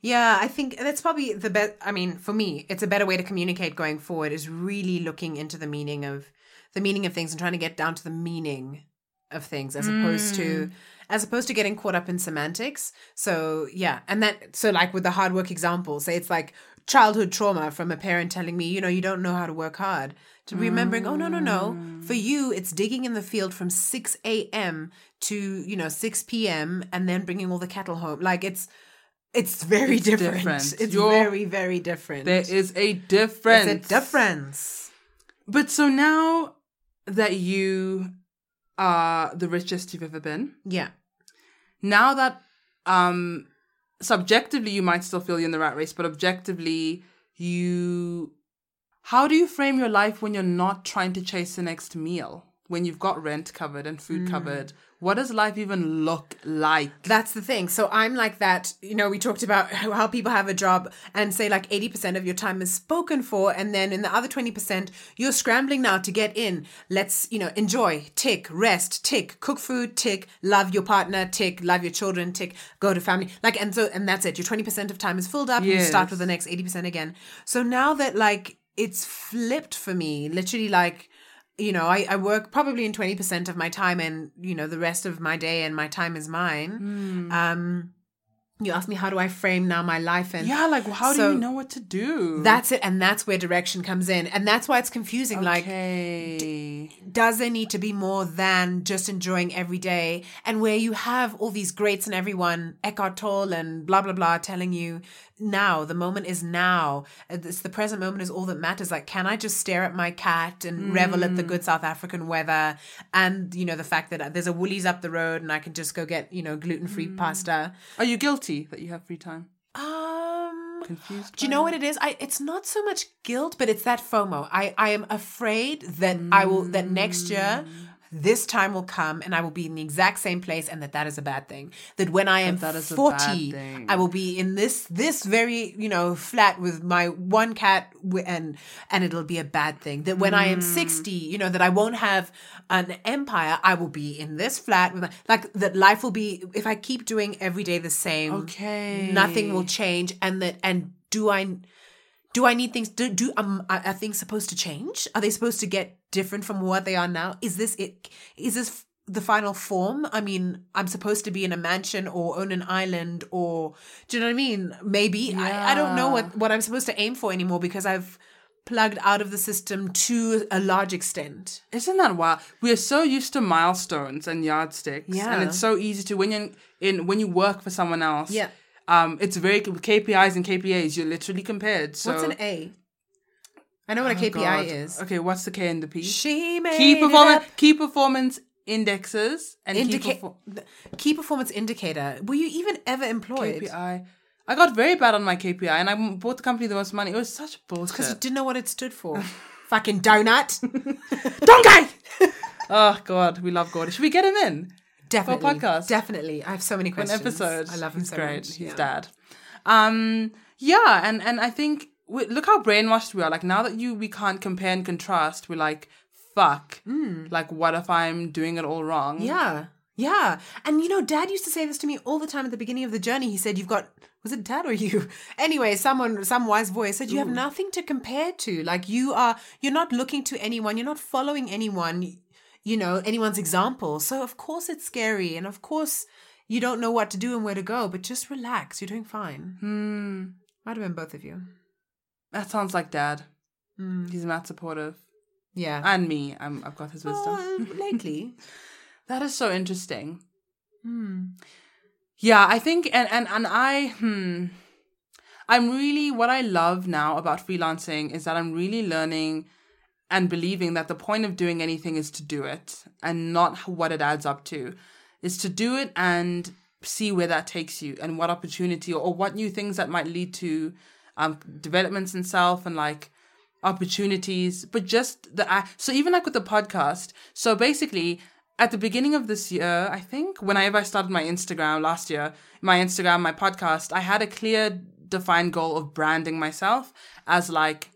Yeah, I think that's probably the best. I mean, for me, it's a better way to communicate going forward. Is really looking into the meaning of the meaning of things and trying to get down to the meaning of things as opposed to mm. as opposed to getting caught up in semantics. So yeah, and that so like with the hard work example, say it's like childhood trauma from a parent telling me, you know, you don't know how to work hard. To remembering, oh no no no, mm. for you it's digging in the field from six a.m. to you know six p.m. and then bringing all the cattle home. Like it's it's very It's different. different. It's You're- very very different. There is a difference. It's a difference. But so now that you are the richest you've ever been, Yeah. now that um subjectively you might still feel you're in the rat race, but objectively you how do you frame your life when you're not trying to chase the next meal? When you've got rent covered and food hmm. covered, what does life even look like? That's the thing. So I'm like that. You know, we talked about how people have a job and say like 80% of your time is spoken for. And then in the other 20%, you're scrambling now to get in. Let's, you know, enjoy, tick, rest, tick, cook food, tick, love your partner, tick, love your children, tick, go to family. Like, and so, and that's it. Your 20% of time is filled up. and You start with the next 80% again. So now that like it's flipped for me, literally like, you know, I, I work probably in 20% of my time and, you know, the rest of my day and my time is mine. Um, you asked me, how do I frame now my life? And Yeah, like how So- do you know what to do? that's it. And that's where direction comes in. And that's why it's confusing. Like, okay. does there need to be more than just enjoying every day? And where you have all these greats and everyone, Eckhart Tolle and blah, blah, blah, telling you now, the moment is now. Uh, it's the present moment is all that matters. Like, can I just stare at my cat and revel at the mm. good South African weather? And, you know, the fact that uh, there's a Woolies up the road and I can just go get, you know, gluten free mm. pasta. Are you guilty that you have free time? Um, Confused? do you know what it is? I it's not so much guilt, but it's that FOMO. I I am afraid that I will that next year mm. This time will come and I will be in the exact same place and that that is a bad thing. That when I am that is 40. I will be in this this very, you know, flat with my one cat and and it'll be a bad thing. That when I am Hmm. 60, you know, that I won't have an empire, I will be in this flat with my, like that life will be if I keep doing every day the same Okay. nothing will change and that and do i do i need things do do um are, are things supposed to change are they supposed to get different from what they are now is this it is this the final form i mean i'm supposed to be in a mansion or own an island or do you know what i mean maybe I, I don't know what what i'm supposed to aim for anymore because i've plugged out of the system to a large extent Isn't that wild? We are so used to milestones and yardsticks, Yeah. and it's so easy to when you in when you work for someone else. Yeah. Um, it's very KPIs and KPAs. You're literally compared. So what's an a i know what a Oh, kpi God. is Okay, what's the K and the P? she made key performance, key performance indexes, and key, Indica- perfor- key performance indicator. Were you even ever employed? KPI. I got very bad on my KPI, and I bought the company the most money. It was such bullshit. Because you didn't know what it stood for. Fucking donut. Donkey. oh God, we love Gordy. Should we get him in? Definitely. podcast. Definitely. I have so many an questions. episode. I love him He's so great. much. He's Yeah. dad. Um, yeah, and and I think we, look how brainwashed we are. Like now that you we can't compare and contrast, we're like, fuck. Like, what if I'm doing it all wrong? Yeah. Yeah. And you know, dad used to say this to me all the time at the beginning of the journey. He said, You've got was it dad or you? Anyway, someone some wise voice said you have nothing to compare to. Like you are you're not looking to anyone, you're not following anyone, you know, anyone's example. So of course it's scary and of course you don't know what to do and where to go, but just relax. You're doing fine. Hmm. Might have been both of you. That sounds like dad. Hmm. He's not supportive, Yeah. and me. I'm, I've got his wisdom. Uh, lately. That is so interesting. Hmm. Yeah, I think and and and I hmm I'm really what I love now about freelancing is that I'm really learning and believing that the point of doing anything is to do it and not what it adds up to. Is to do it and see where that takes you and what opportunity or, or what new things that might lead to um developments in self and like opportunities but just the so even like with the podcast so basically at the beginning of this year i think whenever i started my instagram last year my instagram my podcast i had a clear defined goal of branding myself as like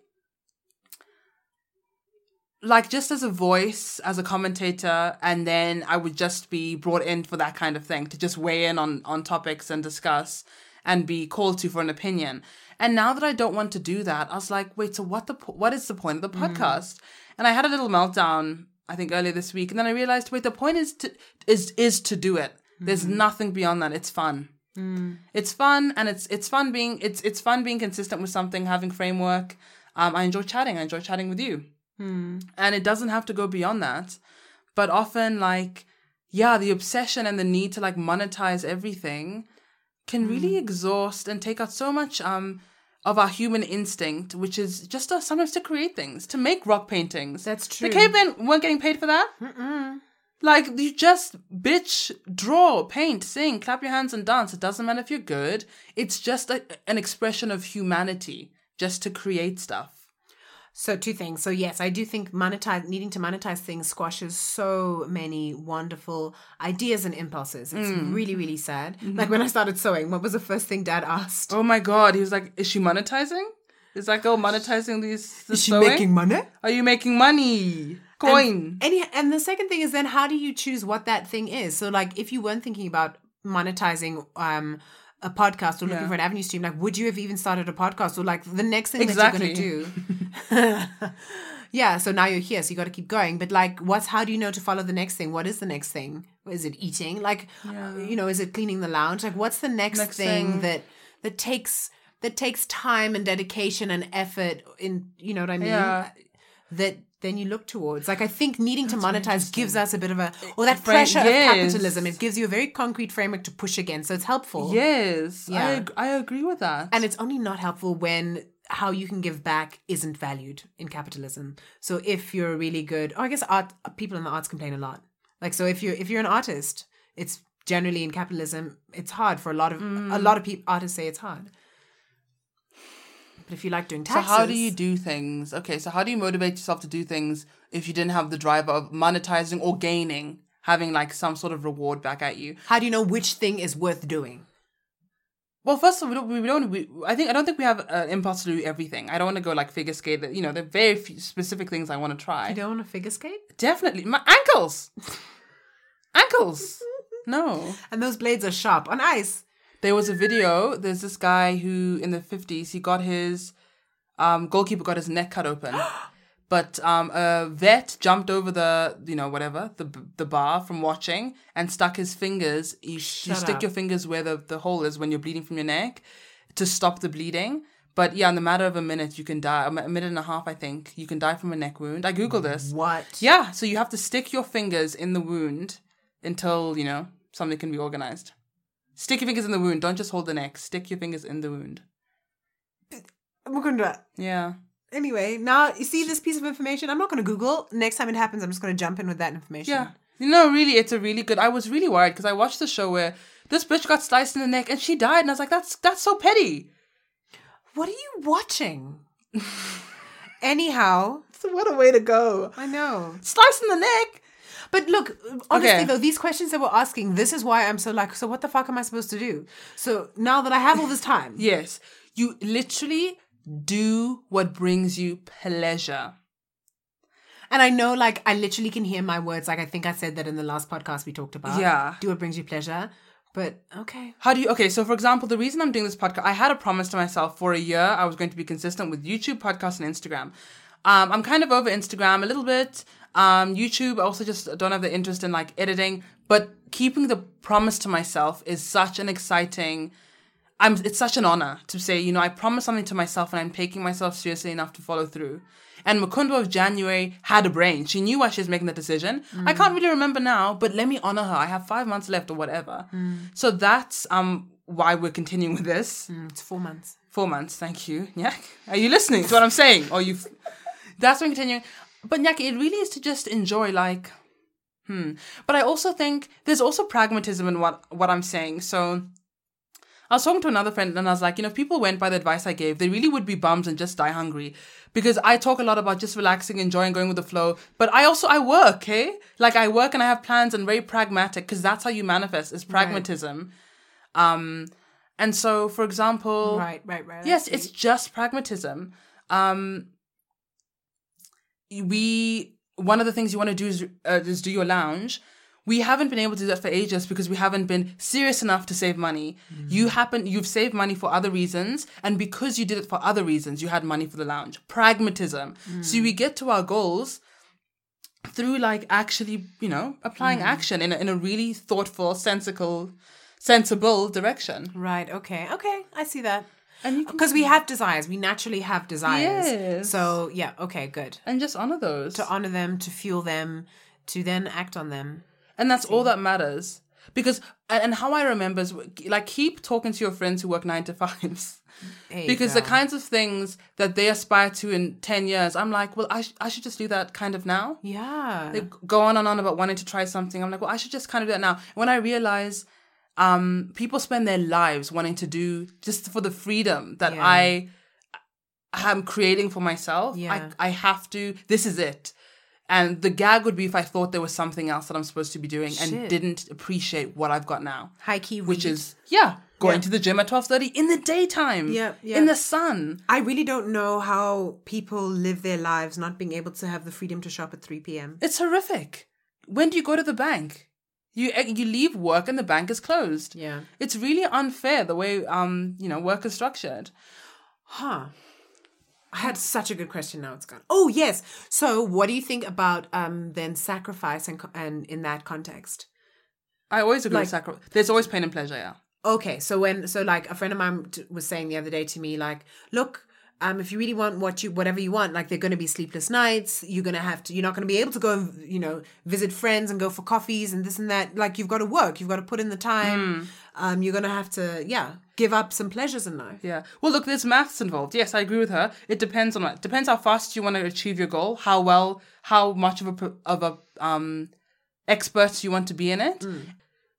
like just as a voice as a commentator and then i would just be brought in for that kind of thing to just weigh in on on topics and discuss and be called to for an opinion. And now that I don't want to do that, I was like, wait, so what the po- what is the point of the mm. podcast? And I had a little meltdown, I think earlier this week, and then I realized, wait, the point is to is is to do it. There's mm-hmm. nothing beyond that. It's fun. Mm. It's fun, and it's it's fun being it's it's fun being consistent with something, having framework. Um, I enjoy chatting. I enjoy chatting with you, and it doesn't have to go beyond that. But often, like, yeah, the obsession and the need to like monetize everything can really exhaust and take out so much um of our human instinct, which is just uh, sometimes to create things, to make rock paintings. That's true. The cavemen weren't getting paid for that. Like you just bitch, draw, paint, sing, clap your hands and dance. It doesn't matter if you're good. It's just a, an expression of humanity, just to create stuff. So two things. So yes, I do think monetize needing to monetize things squashes so many wonderful ideas and impulses. It's really, really sad. Like when I started sewing, what was the first thing dad asked? Oh my god, he was like, "Is she monetizing? Is that girl monetizing these? The is she sewing? Making money? Are you making money? Coin? And, and the second thing is then how do you choose what that thing is? So like if you weren't thinking about monetizing um a podcast or looking Yeah. for an avenue stream, like would you have even started a podcast or like the next thing Exactly. that you're gonna do? yeah, so now you're here, so you gotta keep going. But like what's how do you know to follow the next thing? What is the next thing? Is it eating? Like you know, is it cleaning the lounge? Like what's the next, Next thing, thing. that that takes that takes time and dedication and effort in you know what I mean? Yeah. that then you look towards. Like I think needing to monetize gives us a bit of a or that pressure yes. of capitalism. It gives you a very concrete framework to push against. So it's helpful. Yes, I Yeah. ag- I agree with that. And it's only not helpful when how you can give back isn't valued in capitalism. So if you're really good, or I guess art people in the arts complain a lot. Like so if you're if you're an artist, it's generally in capitalism, it's hard for a lot of Mm. a lot of people artists say it's hard. But if you like doing taxes, So how do you do things? Okay, so how do you motivate yourself to do things if you didn't have the driver of monetizing or gaining, having like some sort of reward back at you? how do you know which thing is worth doing? Well, first of all, we don't. We don't we, I think I don't think we have an impulse to do everything. I don't want to go like figure skate. That you know, there are very few specific things I want to try. You don't want to figure skate? Definitely, my ankles, ankles. No, And those blades are sharp on ice. There was a video. There's this guy who in the fifties he got his um, goalkeeper got his neck cut open, but um, a vet jumped over the you know whatever the the bar from watching and stuck his fingers. You, you stick up. your fingers where the the hole is when you're bleeding from your neck to stop the bleeding. But yeah, in the matter of a minute, you can die. A minute and a half, I think, you can die from a neck wound. I googled this. What? Yeah, so you have to stick your fingers in the wound until, you know, something can be organized. Stick your fingers in the wound. Don't just hold the neck. Stick your fingers in the wound. To. Yeah. Anyway, now you see this piece of information. I'm not going to Google. Next time it happens, I'm just going to jump in with that information. Yeah. No, really, it's a really good. I was really worried because I watched the show where this bitch got sliced in the neck and she died, and I was like, that's that's so petty. What are you watching? Anyhow, so what a way to go. I know. Sliced in the neck. But look, honestly Okay. though, these questions that we're asking, this is why I'm so like, so what the fuck am I supposed to do? So now that I have all this time, Yes, you literally do what brings you pleasure. and I know like I literally can hear my words. Like I think I said that in the last podcast we talked about. Yeah. Do what brings you pleasure. But okay. How do you okay, so for example, the reason I'm doing this podcast, I had a promise to myself for a year I was going to be consistent with YouTube, podcast, and Instagram. Um, I'm kind of over Instagram a little bit. Um, YouTube, I also just don't have the interest in like editing. But keeping the promise to myself is such an exciting I'm it's such an honor to say, you know, I promised something to myself and I'm taking myself seriously enough to follow through. And Mukundwa of January had a brain. She knew why she was making the decision. I can't really remember now, but let me honor her. I have five months left or whatever. So that's um why we're continuing with this. Mm, It's four months. Four months, thank you. Nyak. Are you listening to what I'm saying? Or you that's what I'm continuing. But Nyak, it really is to just enjoy like hmm. But I also think there's also pragmatism in what what I'm saying. So I was talking to another friend and I was like, you know, if people went by the advice I gave, they really would be bums and just die hungry. Because I talk a lot about just relaxing, enjoying, going with the flow. But I also, I work, okay? Like I work and I have plans and very pragmatic because that's how you manifest is pragmatism. Um, and so, for example, Right, right, right. Yes, it's just pragmatism. Um, we, one of the things you want to do is, uh, is do your lounge. we haven't been able to do that for ages because we haven't been serious enough to save money. Mm-hmm. You happen you've saved money for other reasons, and because you did it for other reasons, you had money for the lounge. Pragmatism. So mm. we get to our goals through like actually, you know, applying mm. action in a, in a really thoughtful, sensible, sensible direction. Right. Okay. Okay. I see that. And Because we have desires. We naturally have desires. Yes. So, yeah. Okay. Good. and just honor those. To honor them, to fuel them, to then act on them. And that's all that matters. Because, and, and how I remember is like keep talking to your friends who work nine to fives. Because the kinds of things that they aspire to in 10 years, I'm like, well, I, sh- I should just do that kind of now. Yeah. They go on and on about wanting to try something. I'm like, well, I should just kind of do that now. When I realize um, people spend their lives wanting to do just for the freedom that Yeah. I am creating for myself. Yeah. I, I have to, this is it. And the gag would be if I thought there was something else that I'm supposed to be doing Shit. and didn't appreciate what I've got now, High key which read. is, yeah, going Yeah. to the gym at 12.30 in the daytime, Yeah, yeah. in the sun. I really don't know how people live their lives not being able to have the freedom to shop at 3 p.m. It's horrific. When do you go to the bank? You eh, you leave work and the bank is closed. Yeah. It's really unfair the way um you know work is structured. Huh. I had such a good question. Now it's gone. Oh yes. So, what do you think about um then sacrifice and and in that context? I always agree Like- with sacrifice. There's always pain and pleasure. Yeah. Okay, so when so like a friend of mine t- was saying the other day to me like, look, um, if you really want what you whatever you want, like they're going to be sleepless nights. You're going to have to. You're not going to be able to go and you know visit friends and go for coffees and this and that. Like you've got to work. You've got to put in the time. Um, you're going to have to yeah give up some pleasures in life. Yeah. Well, look, there's maths involved. Yes, I agree with her. It depends on what. Depends how fast you want to achieve your goal. How well, how much of a of a um expert you want to be in it.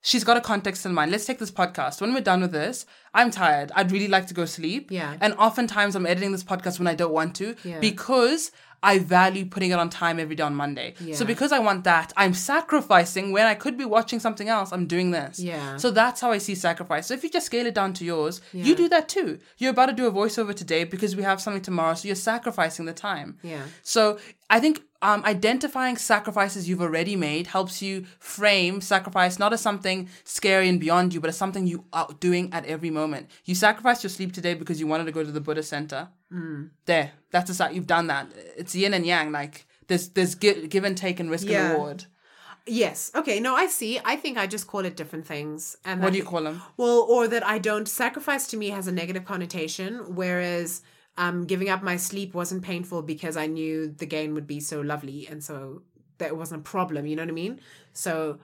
She's got a context in mind. Let's take this podcast. When we're done with this, I'm tired. I'd really like to go sleep. Yeah. And oftentimes I'm editing this podcast when I don't want to Yeah. because I value putting it on time every day on Monday. Yeah. So because I want that, I'm sacrificing when I could be watching something else. I'm doing this. Yeah. So that's how I see sacrifice. So if you just scale it down to yours, Yeah. you do that too. You're about to do a voiceover today because we have something tomorrow. So you're sacrificing the time. Yeah. So I think um, identifying sacrifices you've already made helps you frame sacrifice not as something scary and beyond you, but as something you are doing at every moment. You sacrificed your sleep today because you wanted to go to the Buddhist center. There, that's a sa- you've done that. It's yin and yang. Like there's there's gi- give and take and risk Yeah. and reward. Yes. Okay. No, I see. I think I just call it different things. And What do you call them? Well, or that I don't sacrifice to me has a negative connotation, whereas um, giving up my sleep wasn't painful because I knew the gain would be so lovely, and so that it wasn't a problem. You know what I mean? So.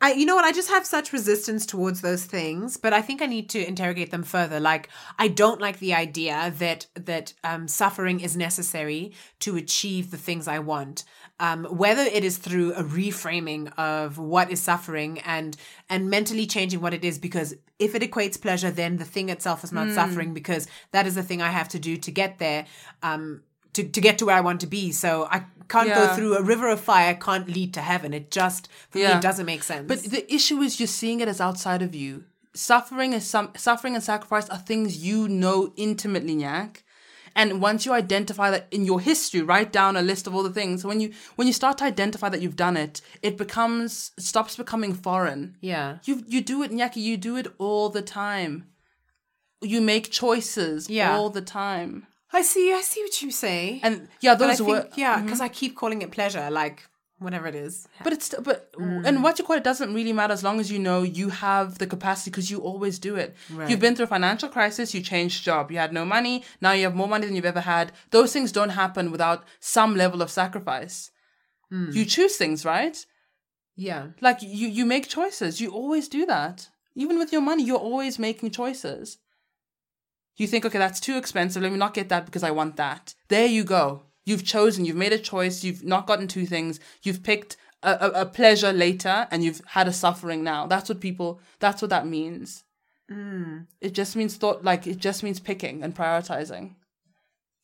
I, you know what? I just have such resistance towards those things, but I think I need to interrogate them further. Like, I don't like the idea that that um, suffering is necessary to achieve the things I want. Um, whether it is through a reframing of what is suffering and and mentally changing what it is, because if it equates pleasure, then the thing itself is not suffering because that is the thing I have to do to get there. Um, to, to get to where I want to be. So I can't go through a river of fire, can't lead to heaven. It just, for me, Yeah. it doesn't make sense. But the issue is you're seeing it as outside of you. Suffering is some suffering and sacrifice are things you know intimately, Nyak. And once you identify that in your history, write down a list of all the things. When you when you start to identify that you've done it, it becomes it stops becoming foreign. yeah. You you do it, Nyaki, you do it all the time. You make choices Yeah. all the time. I see, I see what you say. And yeah, those think, were yeah, mm-hmm. because I keep calling it pleasure, like whatever it is. But it's but Mm. and what you call it doesn't really matter as long as you know you have the capacity because you always do it. Right. You've been through a financial crisis, you changed job, you had no money, now you have more money than you've ever had. Those things don't happen without some level of sacrifice. Mm. You choose things, right? Yeah. Like you you make choices. You always do that. Even with your money, you're always making choices. You think, okay, that's too expensive. Let me not get that because I want that. There you go. You've chosen. You've made a choice. You've not gotten two things. You've picked a, a, pleasure later, and you've had a suffering now. That's what people. That's what that means. Mm. It just means thought. Like it just means picking and prioritizing.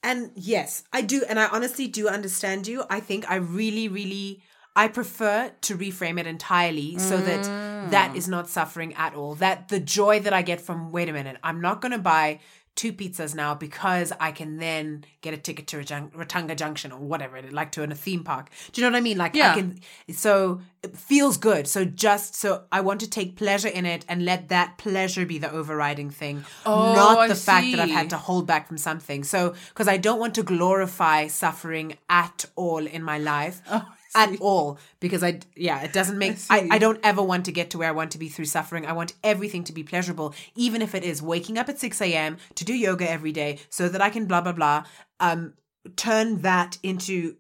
And yes, I do. And I honestly do understand you. I think I really, really, I prefer to reframe it entirely so that that mm. is not suffering at all. That the joy that I get from, wait a minute, I'm not going to buy two pizzas now because I can then get a ticket to Ratanga Junction or whatever, it- like to in a theme park. Do you know what I mean? Like Yeah. I can, so it feels good. So just so I want to take pleasure in it and let that pleasure be the overriding thing, Oh, not I the fact that I've had to hold back from something. So because I don't want to glorify suffering at all in my life. Oh, at all. Because I yeah it doesn't make I. I don't ever want to get to where I want to be through suffering. I want everything to be pleasurable even if it is waking up at 6 a.m to do yoga every day so that I can blah blah blah um turn that into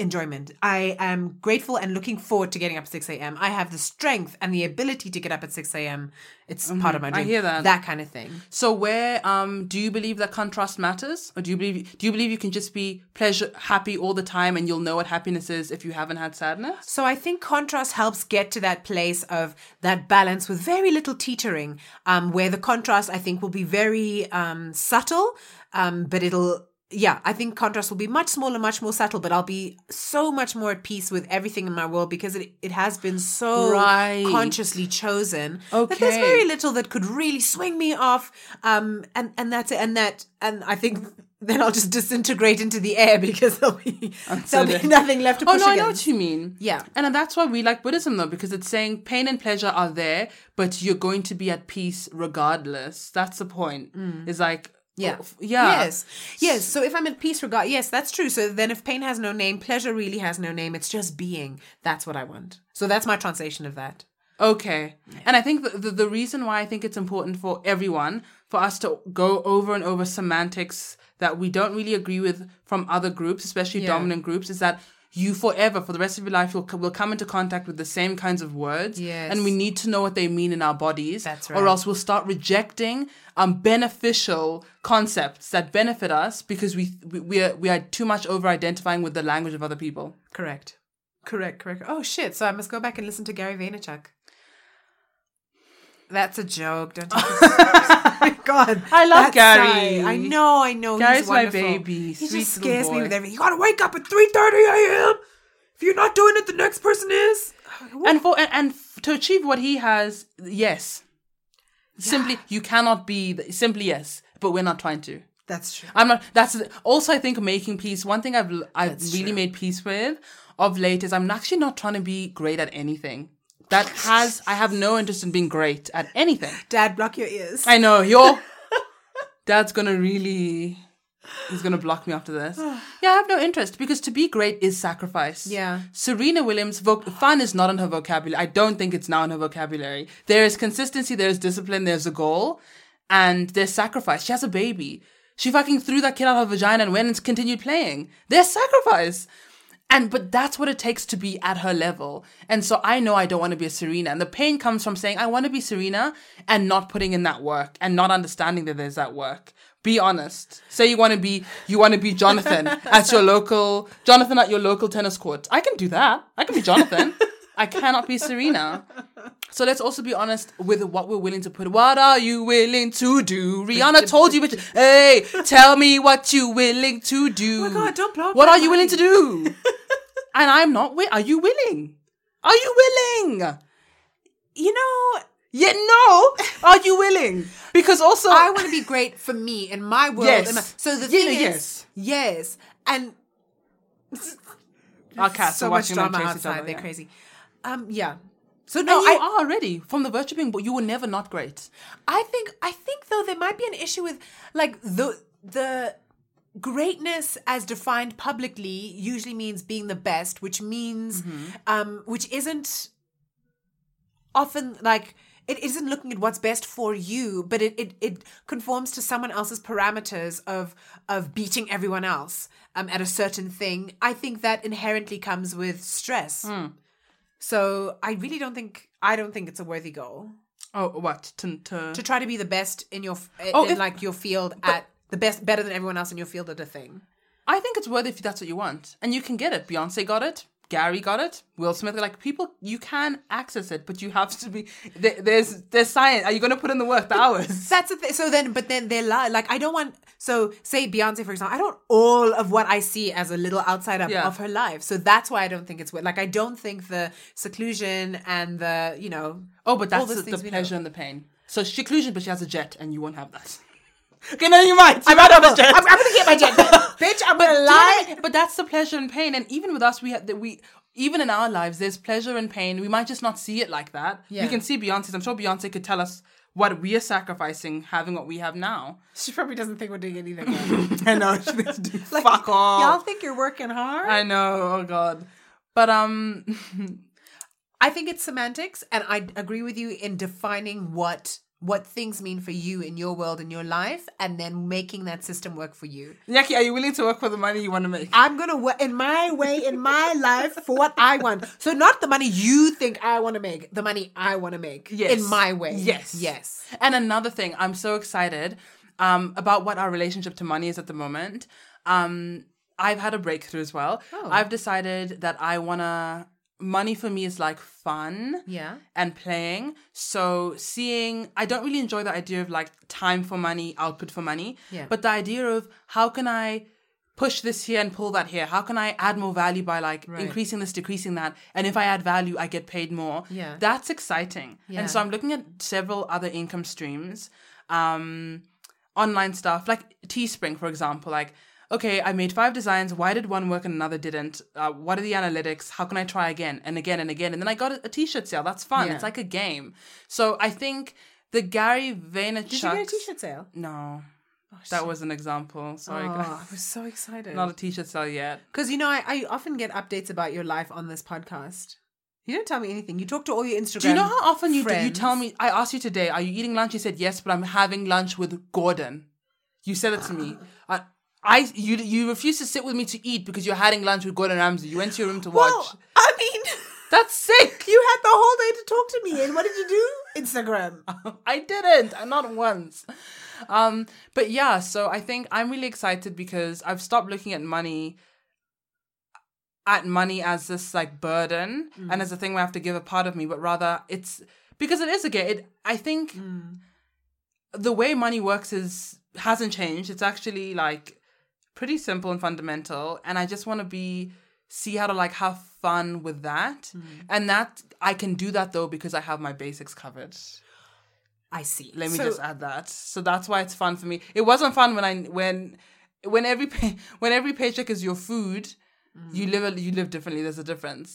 enjoyment I am grateful and looking forward to getting up at 6 a.m I have the strength and the ability to get up at 6 a.m it's part of my Mm-hmm. I hear that. that kind of thing So where um do you believe that contrast matters, or do you believe do you believe you can just be pleasure happy all the time and you'll know what happiness is if you haven't had sadness? So I think contrast helps get to that place of that balance with very little teetering, um, where the contrast I think will be very um, subtle, um, but it'll yeah, I think contrast will be much smaller, much more subtle, but I'll be so much more at peace with everything in my world because it it has been so Right. consciously chosen that there's very little that could really swing me off. Um, and and that's it. And that and I think. Then I'll just disintegrate into the air because there'll be there'll be nothing left to push Oh push no, I know what you mean. Yeah. and that's why we like Buddhism though, because it's saying pain and pleasure are there, but you're going to be at peace regardless. That's the point. Is like Mm. Yeah. oh, yeah. Yes. Yes. So if I'm in peace regard, yes, that's true. So then if pain has no name, pleasure really has no name. It's just being. That's what I want. So that's my translation of that. Okay. And I think the, the, the reason why I think it's important for everyone for us to go over and over semantics that we don't really agree with from other groups, especially Yeah. dominant groups, is that you forever, for the rest of your life, you'll, will come into contact with the same kinds of words. Yes. And we need to know what they mean in our bodies. That's Or else we'll start rejecting um, beneficial concepts that benefit us because we, we, we, are, we are too much over identifying with the language of other people. Correct. Correct. Correct. Oh shit! So I must go back and listen to Gary Vaynerchuk. That's a joke. Don't take it. oh God, I love Gary. I know. I know. Gary's my baby. He Sweet just scares me with everything. You gotta wake up at three thirty a.m. If you're not doing it, the next person is. and for and, and to achieve what he has yes simply you cannot be the, simply yes but we're not trying to That's true. i'm not that's also i think making peace one thing i've i've That's really true. made peace with of late is i'm actually not trying to be great at anything that has i have no interest in being great at anything Dad, block your ears. i know your dad's gonna really he's gonna block me after this yeah i have no interest because to be great is sacrifice Yeah. Serena Williams, voc- fun is not in her vocabulary. I don't think it's now in her vocabulary. There is consistency, there's discipline, there's a goal, and there's sacrifice. She has a baby. She fucking threw that kid out of her vagina and went and continued playing. There's sacrifice. And but that's what it takes to be at her level. And so I know I don't want to be a Serena. And the pain comes from saying I want to be Serena and not putting in that work and not understanding that there's that work. Be honest. Say you want to be you want to be Jonathan at your local Jonathan at your local tennis court. I can do that. I can be Jonathan. I cannot be Serena. So let's also be honest with what we're willing to put. What are you willing to do? Rihanna told you, bitch. Hey, tell me what you willing to do. Oh my God, don't blow What are you willing to do? and I'm not. Wi- are you willing? Are you willing? You know, Yeah, no. Are you willing? Because also, I want to be great for me in my world. Yes. my- so the thing no, is, yes. yes, and our cats so are much watching them drama outside. other, They're yeah. crazy. Um, yeah. So No, no, you I, are already from the virtue being, but you were never not great. I think I think though there might be an issue with like the the greatness as defined publicly usually means being the best, which means um which isn't often like it isn't looking at what's best for you, but it, it, it conforms to someone else's parameters of of beating everyone else um, at a certain thing. I think that inherently comes with stress. So I really don't think I don't think it's a worthy goal Oh, what? To, to, to try to be the best in your Oh, in if- like your field at the best better than everyone else in your field at a thing. I think it's worth it if that's what you want, and you can get it. Beyonce got it. Gary got it. Will Smith, like people, you can access it, but you have to be. There, there's there's science. Are you going to put in the work, the hours? That's the thing. So then, but then they're li- like, I don't want. So say Beyonce, for example, I don't all of what I see as a little outside of, Yeah. of her life. So that's why I don't think it's worth. Like I don't think the seclusion and the you know. oh, but that's the, the pleasure and the pain. So seclusion, but she has a jet, and you won't have that. Okay, no, you might. I'm, might gonna, a jet. I'm, I'm gonna get my jet. Bitch, I'm gonna do you know lie. I mean? but that's the pleasure and pain, and even with us, we have that we even in our lives, there's pleasure and pain. We might just not see it like that. Yeah. We can see Beyonce's. I'm sure Beyonce could tell us what we are sacrificing having what we have now. She probably doesn't think we're doing anything. I know. She thinks, Like, fuck off. Y'all think you're working hard? I know. Oh god. But um, I think it's semantics, and I agree with you in defining what what things mean for you in your world in your life, and then making that system work for you. Nyaki, are you willing to work for the money you want to make? I'm gonna work in my way in my life for what I want. So not the money you think I want to make, the money I want to make Yes. in my way. Yes. yes. And another thing, I'm so excited um, about what our relationship to money is at the moment. Um, I've had a breakthrough as well. Oh. I've decided that I wanna. Money for me is like fun Yeah. and playing. So seeing, I don't really enjoy the idea of like time for money, output for money. Yeah. But the idea of how can I push this here and pull that here? How can I add more value by like Right. increasing this, decreasing that? And if I add value, I get paid more. Yeah. That's exciting. Yeah. And so I'm looking at several other income streams, um, online stuff like Teespring, for example. Like, okay, I made five designs. Why did one work and another didn't? Uh, what are the analytics? How can I try again and again and again? And then I got a, t-shirt sale. That's fun. Yeah. It's like a game. So I think the Gary Vaynerchuk. Did you get a t-shirt sale? No, that was an example. Sorry, Oh, guys. I was so excited. Not a t-shirt sale yet. Because you know, I, I often get updates about your life on this podcast. You don't tell me anything. You talk to all your Instagram. Do you know how often you do, you tell me? I asked you today, are you eating lunch? You said yes, but I'm having lunch with Gordon. You said it to me. I, you, you refused to sit with me to eat because you're having lunch with Gordon Ramsay. You went to your room to watch. Well, I mean, That's sick. you had the whole day to talk to me, and what did you do? Instagram. I didn't, not once. Um, but yeah, so I think I'm really excited because I've stopped looking at money at money as this like burden and as a thing where I have to give a part of me, but rather it's because it is again. It I think the way money works is hasn't changed. It's actually like pretty simple and fundamental, and I just want to be see how to like have fun with that, and that I can do that though because I have my basics covered. I see. Let me So- just add that. So that's why it's fun for me. It wasn't fun when I when when every pay, when every paycheck is your food, you live you live differently. There's a difference.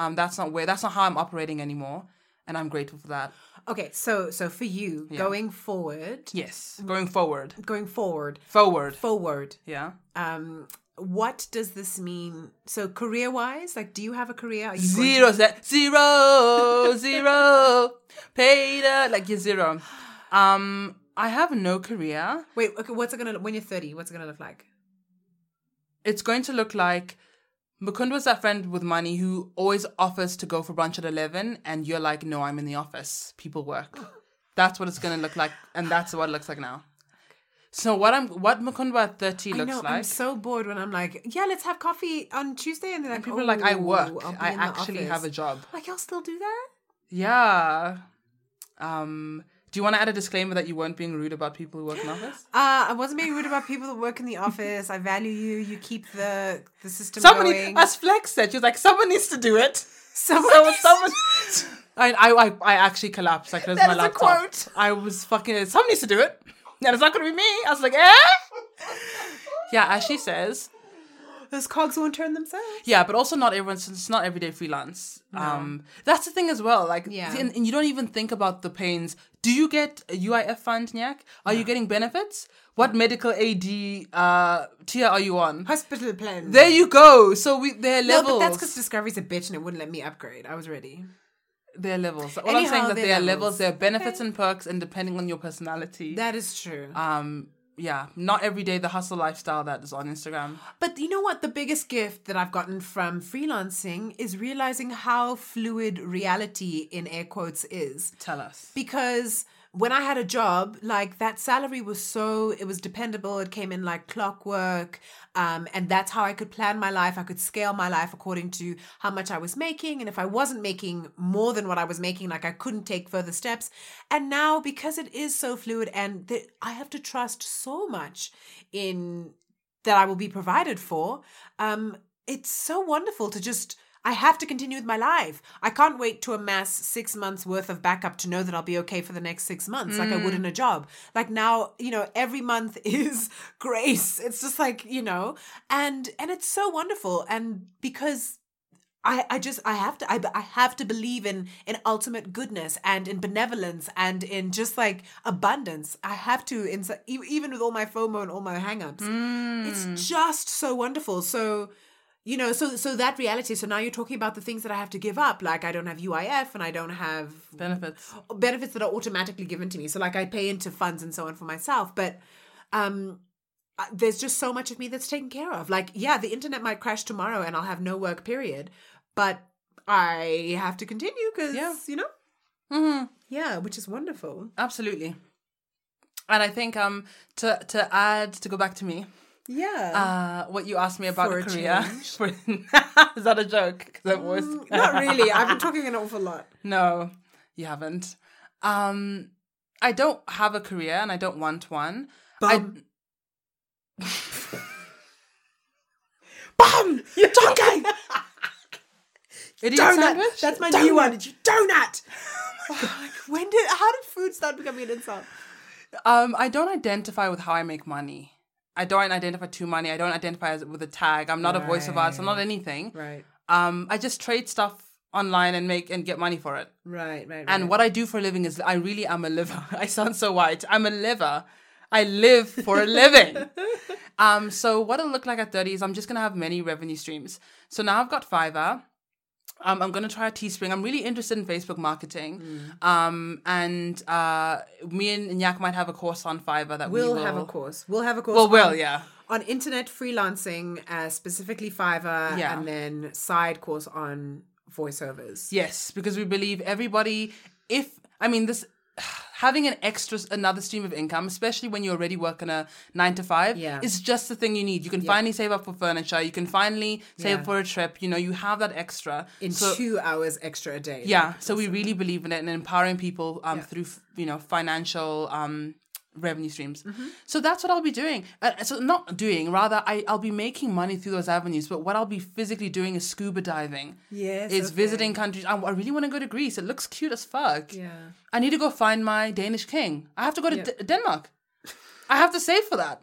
Um, that's not where that's not how I'm operating anymore, and I'm grateful for that. Okay, so so for you going forward, Yes, going forward, going forward, forward. forward. Yeah. Um, what does this mean? So career wise, like, do you have a career? Are you Zero, ze- zero, zero, paid uh, like you're zero. Um, I have no career. Wait, okay. What's it gonna when you're thirty? What's it gonna look like? it's going to look like Mukund was that friend with money who always offers to go for brunch at 11 and you're like, no, I'm in the office. People work. That's what it's going to look like. And that's what it looks like now. So what I'm, what Mukundwa at 30 I looks know. like. I'm so bored when I'm like, yeah, let's have coffee on Tuesday, and they're like, people are like, I "Oh, work. I actually have a job. Like, y'all still do that? Yeah. Um, do you want to add a disclaimer that you weren't being rude about people who work in office? Uh, I wasn't being rude about people that work in the office. I value you. You keep the the system Somebody, going. as Flex said, she was like, someone needs to do it. Someone, So someone, I, I, I, I actually collapsed. Like, there's That my is a quote. I was fucking. Someone needs to do it, and it's not going to be me. I was like, eh. Yeah, as she says. those cogs won't turn themselves. Yeah, but also not everyone's. It's not everyday freelance. Um, that's the thing as well. Like, Yeah. and, and you don't even think about the pains. Do you get a UIF fund, Nyak? Are you getting benefits? What medical AD uh, tier are you on? Hospital plan. There you go. So we there are no, levels. but that's because Discovery's a bitch and it wouldn't let me upgrade. I was ready. There are levels. All I'm saying is that there are levels, levels. there are benefits and perks, and depending on your personality. That is true. um, yeah, not every day the hustle lifestyle that is on Instagram. But you know what? The biggest gift that I've gotten from freelancing is realizing how fluid reality, in air quotes, is. Tell us. Because when I had a job, like that salary was so, it was dependable. It came in like clockwork. Um, and that's how I could plan my life. I could scale my life according to how much I was making. And if I wasn't making more than what I was making, like I couldn't take further steps. And now, because it is so fluid and that I have to trust so much in that I will be provided for, um, it's so wonderful to just I have to continue with my life. I can't wait to amass six months worth of backup to know that I'll be okay for the next six months, like I would in a mm. job. Like now, you know, every month is grace. It's just like, you know, and and it's so wonderful. And because I, I just I have to I, I have to believe in in ultimate goodness and in benevolence and in just like abundance. I have to in even with all my FOMO and all my hangups. It's mm. just so wonderful. So you know, so so that reality. So now you're talking about the things that I have to give up. Like I don't have UIF and I don't have Benefits. benefits that are automatically given to me. So like I pay into funds and so on for myself, but um there's just so much of me that's taken care of. Like yeah, the internet might crash tomorrow and I'll have no work period, but I have to continue cuz Yeah. you know? hmm Yeah, which is wonderful. Absolutely. And I think um to to add to go back to me, Yeah. uh, what you asked me about For Korea. For- Is that a joke? 'Cause I'm always- Mm, Not really. I've been talking an awful lot. No, you haven't. Um, I don't have a career and I don't want one. Bum. I... Bum! You're talking. Idiot donut. sandwich? That's my Donut. new one. You donut. Like, when did how did food start becoming an insult? Um, I don't identify with how I make money. I don't identify to money. I don't identify as, with a tag. I'm not a voiceover artist. I'm not anything. Right. Um, I just trade stuff online and make and get money for it. Right, right, right. And what I do for a living is I really am a liver. I sound so white. I'm a liver. I live for a living. um, so what it'll look like at 30 is I'm just gonna have many revenue streams. So now I've got Fiverr. Um, I'm gonna try a Teespring. I'm really interested in Facebook marketing. Um, and uh, me and Nyak might have a course on Fiverr that we'll we will have a course. We'll have a course. Well, will yeah. on internet freelancing, uh, specifically Fiverr, Yeah. and then side course on voiceovers. Yes, because we believe everybody. If I mean this, having an extra another stream of income, especially when you already work in a nine to five, Yeah. is just the thing you need. You can finally save up for furniture. You can finally save Yeah. for a trip. You know, you have that extra. In so, two hours extra a day. yeah, so we really believe in it and empowering people um, through you know financial um, revenue streams. Mm-hmm. So that's what I'll be doing. Uh, so not doing, rather, I I'll be making money through those avenues. But what I'll be physically doing is scuba diving. Yes, is okay. visiting countries. I, I really want to go to Greece. It looks cute as fuck. Yeah. I need to go find my Danish king. I have to go to D- Denmark. I have to save for that.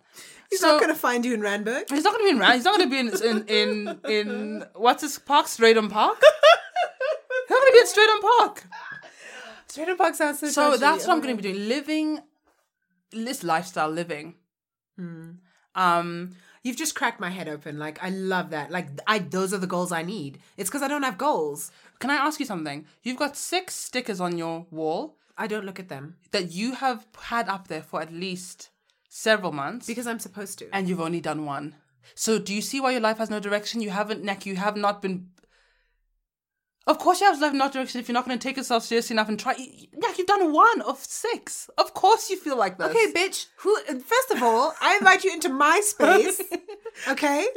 He's so, not going to find you in Randburg. He's not going to be in Rand. He's not going to be in in in, in what's this park? Stratham Park. He's not going to be at Stratham Park. Stratham Park sounds so. So that's what I'm Oh. going to be doing. Living this lifestyle, living. Hmm. Um, You've just cracked my head open. Like I love that. Like I, those are the goals I need. It's because I don't have goals. can I ask you something? You've got six stickers on your wall I don't look at them that you have had up there for at least several months. because I'm supposed to. and you've only done one. So do you see why your life has no direction? You haven't, neck you have not been. Of course, you have life not direction if you're not going to take yourself seriously enough and try. Nyak, you've done one of six. Of course, you feel like this. Okay, bitch. Who? First of all, I invite you into my space, okay,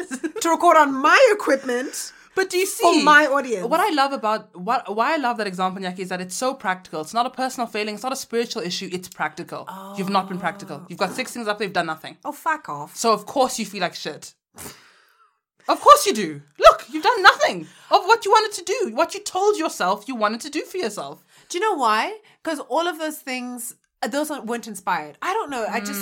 to record on my equipment but do you see for my audience. What I love about what why I love that example, Nyaki, is that it's so practical. It's not a personal failing. It's not a spiritual issue. It's practical. Oh. You've not been practical. You've got six things up there. You've done nothing. oh, fuck off. So of course you feel like shit. Of course you do. Look, you've done nothing of what you wanted to do. What you told yourself you wanted to do for yourself. Do you know why? Because all of those things, uh, those weren't inspired. I don't know. I just,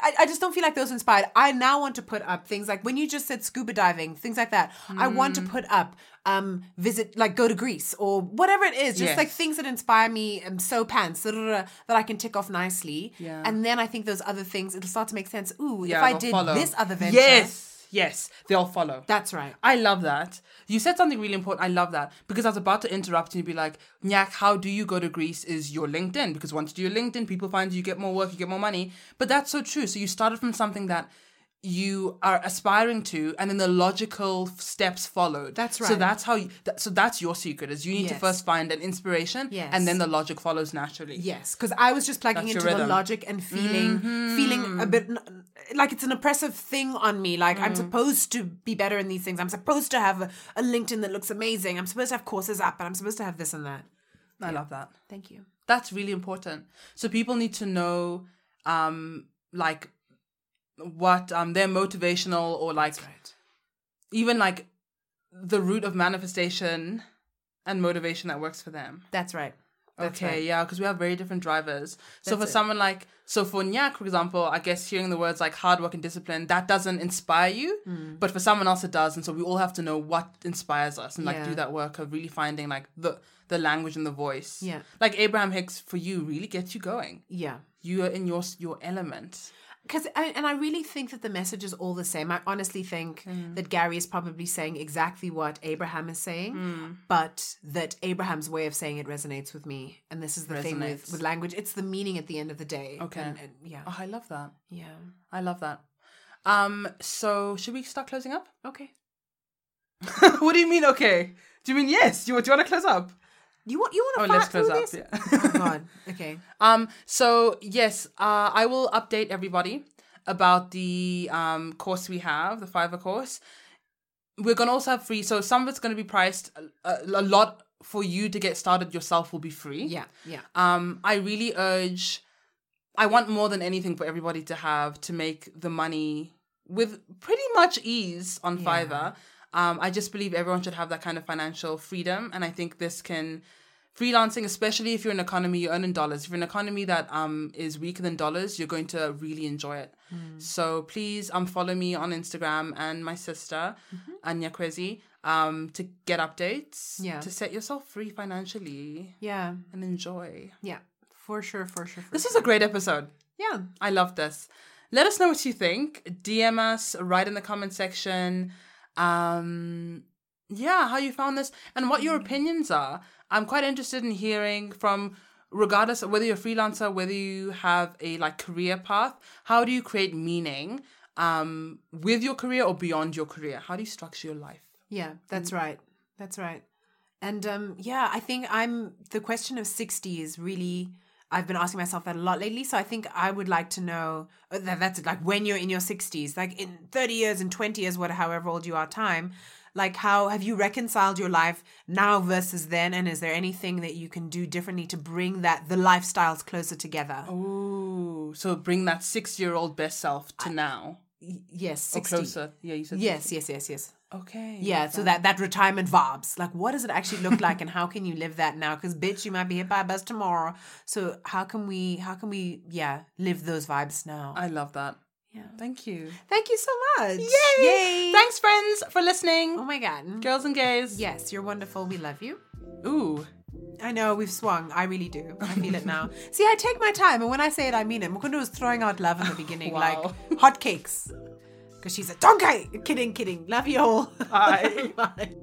I, I just don't feel like those inspired. I now want to put up things like when you just said scuba diving, things like that. I want to put up, um, visit, like go to Greece or whatever it is. Just Yes. like things that inspire me. Um, so pants da, da, da, that I can tick off nicely. Yeah. And then I think those other things, it'll start to make sense. Ooh, Yeah, if I did follow. this other venture. Yes, yes, they'll follow. That's right. I love that. You said something really important. I love that because I was about to interrupt you and be like, Nyak, how do you go to Greece? Is your LinkedIn because once you do your LinkedIn, people find you, you get more work, you get more money. But that's so true. So you started from something that you are aspiring to, and then the logical steps followed. That's right. So that's how. You, that, so that's your secret. Is you need to first find an inspiration, Yes. and then the logic follows naturally. Yes, because I was just plugging That's into the. Mm-hmm. logic and feeling, feeling a bit like it's an oppressive thing on me. Like Mm. I'm supposed to be better in these things. I'm supposed to have a, a LinkedIn that looks amazing. I'm supposed to have courses up, and I'm supposed to have this and that. I love that. Thank you. That's really important. So people need to know, um, like what um their motivational or like Right. even like the route of manifestation and motivation that works for them. That's right. That's okay, right. yeah, because we have very different drivers. so for it. someone like, so for Nyak, for example, I guess hearing the words like hard work and discipline, that doesn't inspire you, Hmm. but for someone else it does. And so we all have to know what inspires us and like Yeah. do that work of really finding like the the language and the voice. Yeah. Like Abraham Hicks for you really gets you going. Yeah. You are in your your element. Because and I really think that the message is all the same. I honestly think that Gary is probably saying exactly what Abraham is saying, but that Abraham's way of saying it resonates with me. And this is the thing with, with language; it's the meaning at the end of the day. Okay. And, and yeah, Oh, I love that. yeah. I love that. Um, so should we start closing up? Okay. what do you mean? Okay. Do you mean yes? Do you, do you want to close up? You want you want to Oh, let's close up. this? Yeah. Oh God. Okay. Um, so yes, uh, I will update everybody about the um course we have, the Fiverr course. We're gonna also have free. So some of it's gonna be priced a, a, a lot for you to get started yourself will be free. Yeah. Yeah. Um, I really urge. I want more than anything for everybody to have to make the money with pretty much ease on Yeah. Fiverr. Um, I just believe everyone should have that kind of financial freedom, and I think this can freelancing, especially if you're in an economy you earn in dollars. If you're in an economy that um is weaker than dollars, you're going to really enjoy it. Hmm. So please um follow me on Instagram and my sister Mm-hmm. Nyakwezi um to get updates. Yeah. To set yourself free financially Yeah. and enjoy. Yeah. For sure. For sure. For This sure. is a great episode. yeah. I love this. Let us know what you think. DM us, write in the comment section. Um, yeah, how you found this and what your opinions are. I'm quite interested in hearing from, regardless of whether you're a freelancer, whether you have a like career path. How do you create meaning um, with your career or beyond your career? How do you structure your life? Yeah, that's right. That's right. And um, yeah, I think I'm the question of 60 is really I've been asking myself that a lot lately. So I think I would like to know uh, that that's like when you're in your 60s, like in 30 years and 20 years, what however old you are time, like how have you reconciled your life now versus then and is there anything that you can do differently to bring that the lifestyles closer together? Ooh, so bring that six-year-old best self to now Y- yes, or 60. closer. Yeah, you said Yes, yes, yes, yes. Okay. Yeah, so that that retirement vibes. Like, what does it actually look like, and how can you live that now? Because bitch, you might be hit by a bus tomorrow. So how can we? How can we? Yeah, live those vibes now. I love that. yeah. Thank you. Thank you so much. Yay! Yay! Thanks, friends, for listening. Oh my god. Girls and gays. Yes, you're wonderful. We love you. Ooh. I know we've swung. I really do. I feel it now. See, I take my time, and when I say it, I mean it. Mukundwa was throwing out love in the beginning, Wow. like hotcakes, because she's a donkey. Kidding, kidding. Love you all. Bye. Bye.